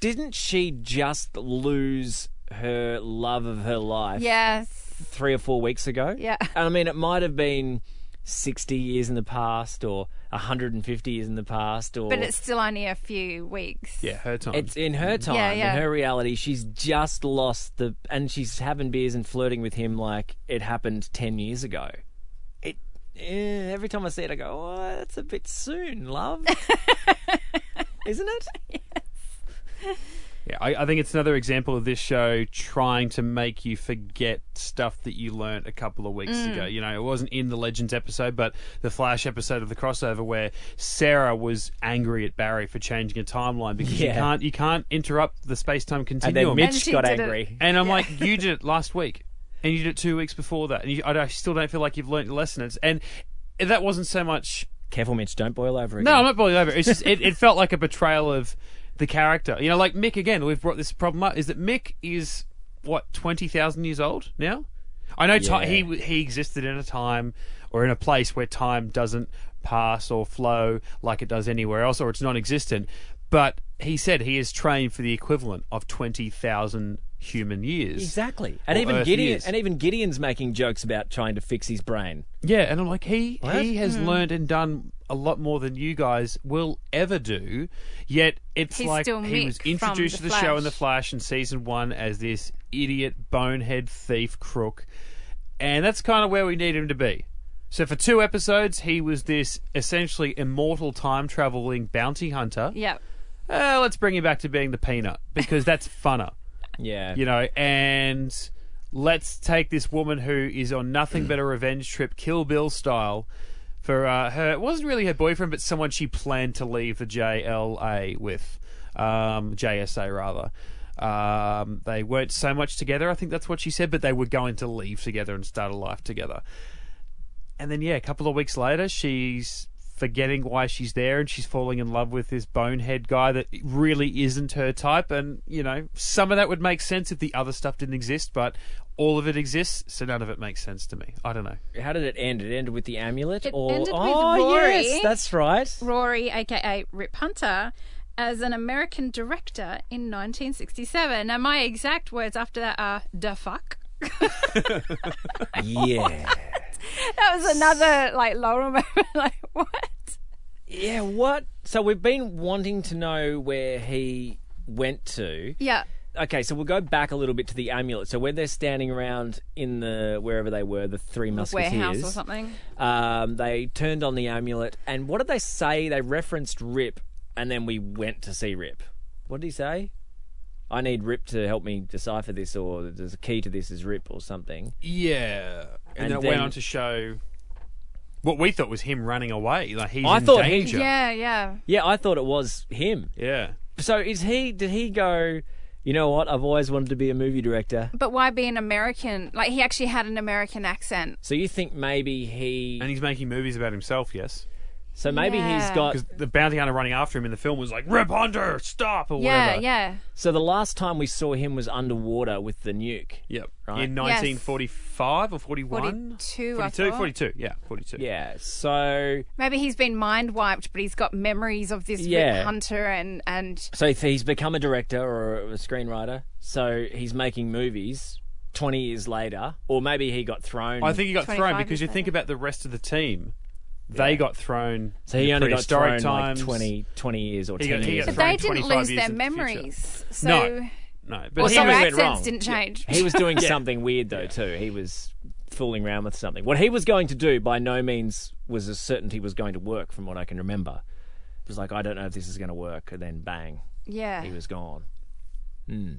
didn't she just lose her love of her life Yes. three or four weeks ago? Yeah. And I mean, it might have been 60 years in the past or 150 years in the past or But it's still only a few weeks. Yeah, her time. it's in her time, Yeah, yeah. in her reality. She's just lost the, and she's having beers and flirting with him like it happened ten years ago. It eh, every time I see it, I go, "Oh, that's a bit soon, love." Isn't it? Yeah, I, I think it's another example of this show trying to make you forget stuff that you learnt a couple of weeks Mm. ago. You know, it wasn't in the Legends episode, but the Flash episode of the crossover where Sara was angry at Barry for changing a timeline because you can't you can't interrupt the space time continuum. And then continuum. Mitch she got did it. angry. And I'm like, you did it last week, and you did it two weeks before that, and you, I, I still don't feel like you've learnt your lesson. It's- And that wasn't so much Careful, Mitch. Don't boil over again. no, I'm not boiling over. It's just it, it felt like a betrayal of the character. You know, like Mick again. We've brought this problem up. Is that Mick is what twenty thousand years old now? I know ti Yeah. he he existed in a time or in a place where time doesn't pass or flow like it does anywhere else, or it's non-existent. But he said he is trained for the equivalent of twenty thousand human years. Exactly. And even Earth Gideon, years. and even Gideon's making jokes about trying to fix his brain. Yeah, and I'm like, he What? he has hmm. learned and done a lot more than you guys will ever do. Yet it's He's like still he was Mick from introduced The to the show in the Flash. Flash in season one as this idiot, bonehead thief crook, and that's kind of where we need him to be. So for two episodes, he was this essentially immortal time traveling bounty hunter. Yeah. Uh, let's bring him back to being the peanut because that's funner Yeah. you know, and let's take this woman who is on nothing but a revenge trip, Kill Bill style, for uh, her. It wasn't really her boyfriend, but someone she planned to leave the JLA with, um, JSA rather. Um, they weren't so much together. I think that's what she said, but they were going to leave together and start a life together. And then, yeah, a couple of weeks later, she's forgetting why she's there and she's falling in love with this bonehead guy that really isn't her type. And, you know, some of that would make sense if the other stuff didn't exist, but all of it exists, so none of it makes sense to me. I don't know. How did it end? It ended with the amulet, It or ended with oh Rory. yes, that's right. Rory, aka Rip Hunter, as an American director in 1967. Now, my exact words after that are "da fuck." yeah. That was another like Laurel moment. like what? Yeah, what? So we've been wanting to know where he went to. Yeah. Okay, so we'll go back a little bit to the amulet. So when they're standing around in the wherever they were, the three musketeers, Warehouse or something. Um, they turned on the amulet, and what did they say? They referenced Rip, and then we went to see Rip. What did he say? I need Rip to help me decipher this, or there's a key to this is Rip, or something. Yeah. And, And then it went on to show what we thought was him running away. Like he's I in thought he- danger. Yeah, yeah. Yeah, I thought it was him. Yeah. So is he? Did he go? You know what? I've always wanted to be a movie director. But why be an American? Like he actually had an American accent. So you think maybe he? And he's making movies about himself, yes. So maybe he's got. Because the bounty hunter running after him in the film was like, Rip Hunter, stop, or Yeah, whatever. yeah. So the last time we saw him was underwater with the nuke. Yep. Right. In 1945 or 41? 42, I 42, thought. 42, yeah, 42. Yeah. So Maybe he's been mind wiped, but he's got memories of this Yeah. Rip Hunter and and so if he's become a director or a screenwriter, so he's making movies twenty years later, or maybe he got thrown. I think he got thrown 25 because you years think later. about the rest of the team. They got thrown. so. He only got prehistoric thrown times. like 20, 20 years or He ten got- years. But they didn't lose their in the memories. So No. No, but Or he their something was- went wrong. didn't change. He was doing something weird though too. He was fooling around with something. What he was going to do by no means was a certainty was going to work, from what I can remember. It was like I don't know if this is going to work, and then bang, yeah. he was gone. Hmm.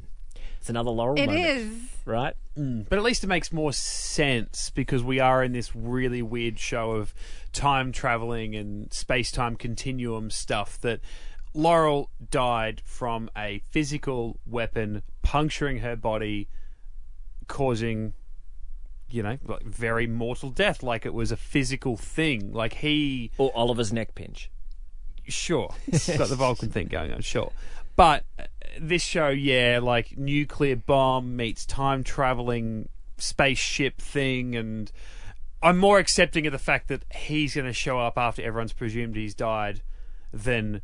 It's another Laurel It moment, is. right? Mm. But at least it makes more sense because we are in this really weird show of time traveling and space time continuum stuff that Laurel died from a physical weapon puncturing her body, causing, you know, like very mortal death. Like it was a physical thing. Like he Or Oliver's neck pinch. sure got the Vulcan thing going on, sure. But uh, this show, yeah, like nuclear bomb meets time traveling spaceship thing, and I'm more accepting of the fact that he's going to show up after everyone's presumed he's died than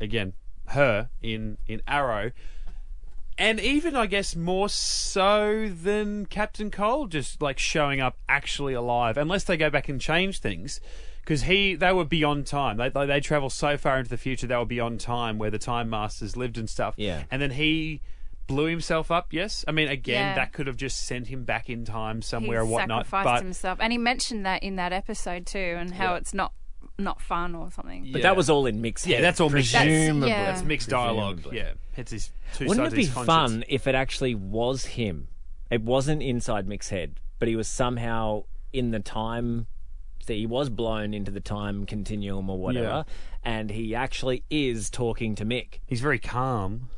again her in in Arrow. And even, I guess, more so than Captain Cold just like showing up actually alive, unless they go back and change things. Because he, they were beyond time. They, they they travel so far into the future, they were beyond time where the Time Masters lived and stuff. Yeah. And then he blew himself up. Yes, I mean, again, Yeah. that could have just sent him back in time somewhere he or whatnot. sacrificed But himself, and he mentioned that in that episode too, and how Yeah. it's not not fun or something. But Yeah. that was all in mixed. yeah, head, that's all mixed. presumably. yeah. That's mixed dialogue. Presumably. Yeah, it's his two Wouldn't sides it be his conscience. fun if it actually was him? It wasn't inside Mick's head, but he was somehow in the time that he was blown into the time continuum or whatever, and he actually is talking to Mick. He's very calm.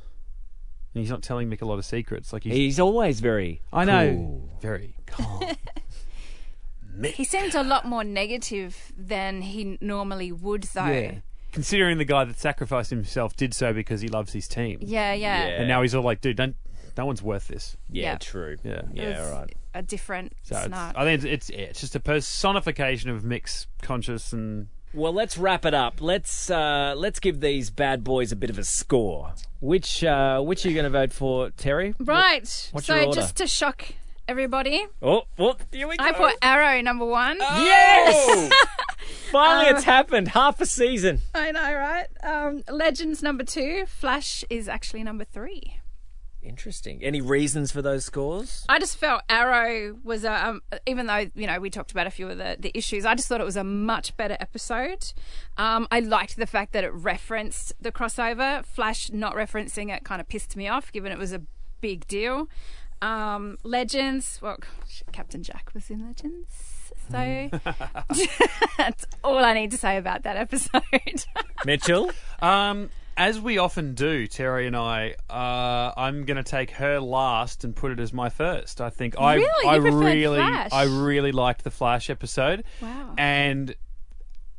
And he's not telling Mick a lot of secrets. Like he's, He's always very. I know, cool. very calm. He seems a lot more negative than he normally would, though. Yeah. Considering the guy that sacrificed himself did so because he loves his team. Yeah, yeah. Yeah. And now he's all like, dude, don't, no one's worth this. Yeah, Yeah. true. Yeah. It yeah, was right. A different So it's, snark. I think it's, it's, it's just a personification of Mick's conscious and Well, let's wrap it up. Let's uh, let's give these bad boys a bit of a score. Which uh, which are you going to vote for, Terry? Right. what's so just to shock everybody, Oh, oh, here we go. I put Arrow number one. yes. Finally, it's happened. Half a season. I know, right? Um, Legends number two. Flash is actually number three. Interesting. Any reasons for those scores? I just felt Arrow was a, um, even though you know we talked about a few of the, the issues. I just thought it was a much better episode. Um, I liked the fact that it referenced the crossover. Flash not referencing it kind of pissed me off, given it was a big deal. Um, Legends, well, Captain Jack was in Legends, so that's all I need to say about that episode. Mitchell? Um, as we often do, Terry and I, uh, I'm going to take her last and put it as my first. I think I, Really? You I preferred really, Flash? I really liked the Flash episode. Wow. And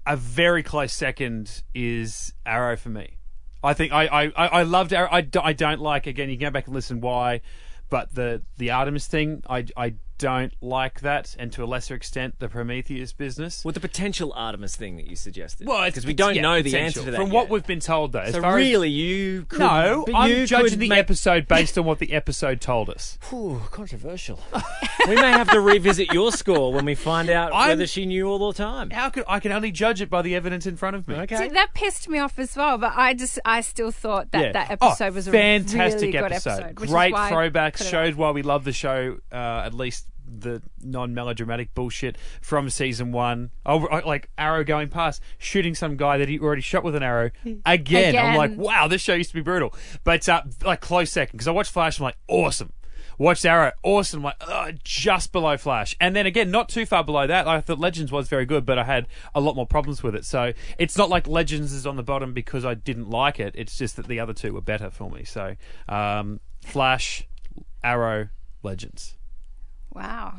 a very close second is Arrow for me. I think I, I, I I loved Arrow. I, do, I don't like again. You can go back and listen why, but the the Artemis thing, I I don't like that, and to a lesser extent, the Prometheus business. With the potential Artemis thing that you suggested. Well, because we don't yeah, know the potential. answer to that. From yet. what we've been told, though. As So far as- really, you could, no, but I'm you judging the make... episode based on what the episode told us. Ooh, controversial. we may have to revisit your score when we find out I'm- whether she knew all the time. How could I can only judge it by the evidence in front of me? Okay. See, that pissed me off as well, but I just I still thought that Yeah. that episode oh, was a fantastic really good episode. episode. which is Great why throwbacks. Showed why we love the show. Uh, at least the non-melodramatic bullshit from season one. Oh, like Arrow going past, shooting some guy that he already shot with an arrow again. I'm like, wow, this show used to be brutal. But uh, like close second because I watched Flash. I'm like, awesome. Watched Arrow, awesome. Like, Ugh, just below Flash, and then again, not too far below that. I thought Legends was very good, but I had a lot more problems with it. So it's not like Legends is on the bottom because I didn't like it. It's just that the other two were better for me. So um, Flash, Arrow, Legends. Wow.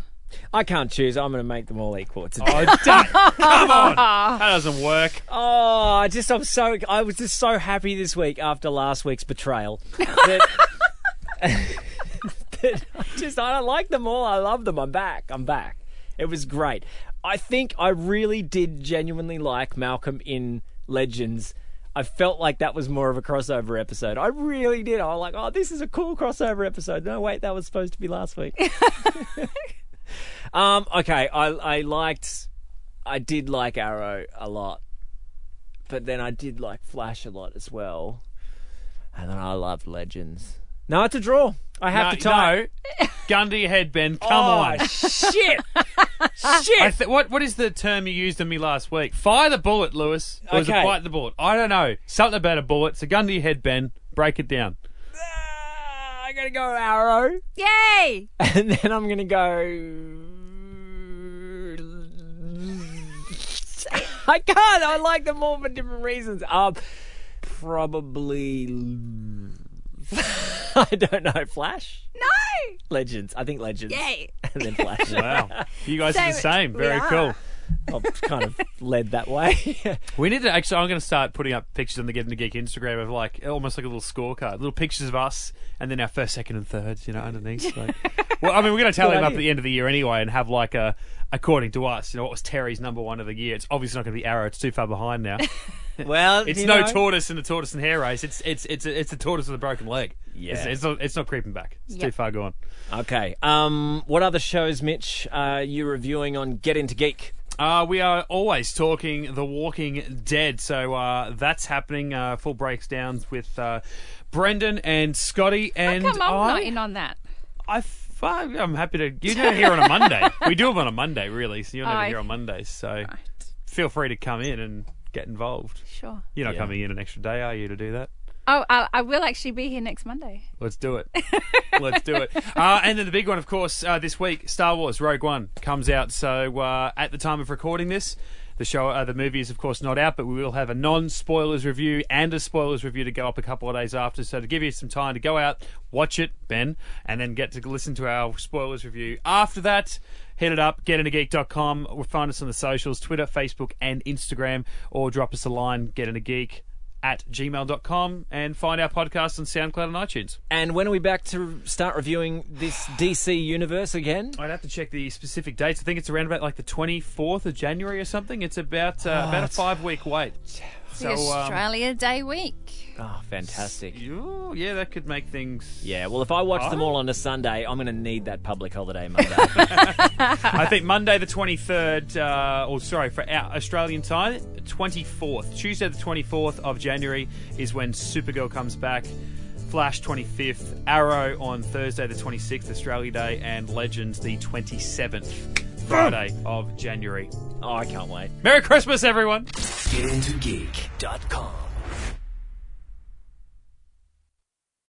I can't choose. I'm going to make them all equal. It's a Oh, damn. come on, that doesn't work. Oh, I just I'm so I was just so happy this week after last week's betrayal that, that I just I don't like them all. I love them. I'm back. I'm back. It was great. I think I really did genuinely like Malcolm in Legends. I felt like that was more of a crossover episode. I really did. I was like, oh, this is a cool crossover episode. No, wait, that was supposed to be last week. um, okay, I I liked, I did like Arrow a lot, but then I did like Flash a lot as well, and then I loved Legends. No, it's a draw. I have no, to tie. no. gun to your head, Ben. Come oh, on. shit, I shit. th- what what is the term you used on me last week? Fire the bullet, Lewis. Or was it bite the bullet? I don't know. Something about a bullet. It's a gun to your head, Ben. Break it down. Ah, I gotta go Arrow. Yay! And then I'm gonna go. I can't. I like them all for different reasons. Um, probably. I don't know. Flash, No! Legends. I think Legends. Yay! And then Flash. Wow. You guys are the same. Very are. cool. I've kind of led that way. We need to actually. I'm going to start putting up pictures on the Get Into Geek Instagram of like almost like a little scorecard, little pictures of us, and then our first, second, and thirds. You know, underneath. Like, well, I mean, we're going to tally them up at the end of the year anyway, and have like a according to us, you know, what was Terry's number one of the year? It's obviously not going to be Arrow. It's too far behind now. well, It's no know, tortoise in the tortoise and hare race. It's it's it's a, it's a tortoise with a broken leg. Yeah. it's, it's not it's not creeping back. It's too far gone. Okay. Um, what other shows, Mitch, are you reviewing on Get Into Geek? Uh, we are always talking The Walking Dead, so uh, that's happening. Uh, full breakdowns with uh, Brendan and Scotty, and How come I'm I, not in on that? I f- I'm happy to. You're never here on a Monday. we do them on a Monday, really. So you're never Oh, here on Mondays. So Right. feel free to come in and get involved. Sure. You're not Yeah. coming in an extra day, are you, to do that? Oh, I, I will actually be here next Monday. Let's do it. Let's do it. Uh, and then the big one, of course, uh, this week, Star Wars Rogue One comes out. So uh, at the time of recording this, the show, uh, the movie is of course not out, but we will have a non-spoilers review and a spoilers review to go up a couple of days after. So to give you some time to go out, watch it, Ben, and then get to listen to our spoilers review after that. Hit it up, getintogeek.com, or find us on the socials, Twitter, Facebook, and Instagram, or drop us a line, getintogeek at gmail.com, and find our podcast on SoundCloud and iTunes. And when are we back to start reviewing this DC universe again? I'd have to check the specific dates. I think it's around about like the 24th of January or something. It's about uh, about a five week wait. So, the um, Australia Day week. Oh, fantastic. ooh, yeah, that could make things. Yeah, well, if I watch them Oh. all on a Sunday, I'm going to need that public holiday Monday. I think Monday the 23rd, uh, or sorry, for our Australian time, 24th. Tuesday the 24th of January is when Supergirl comes back. Flash 25th, Arrow on Thursday the 26th, Australia Day, and Legends the 27th, Friday of January. oh, I can't wait. Merry Christmas, everyone! GetIntoGeek.com.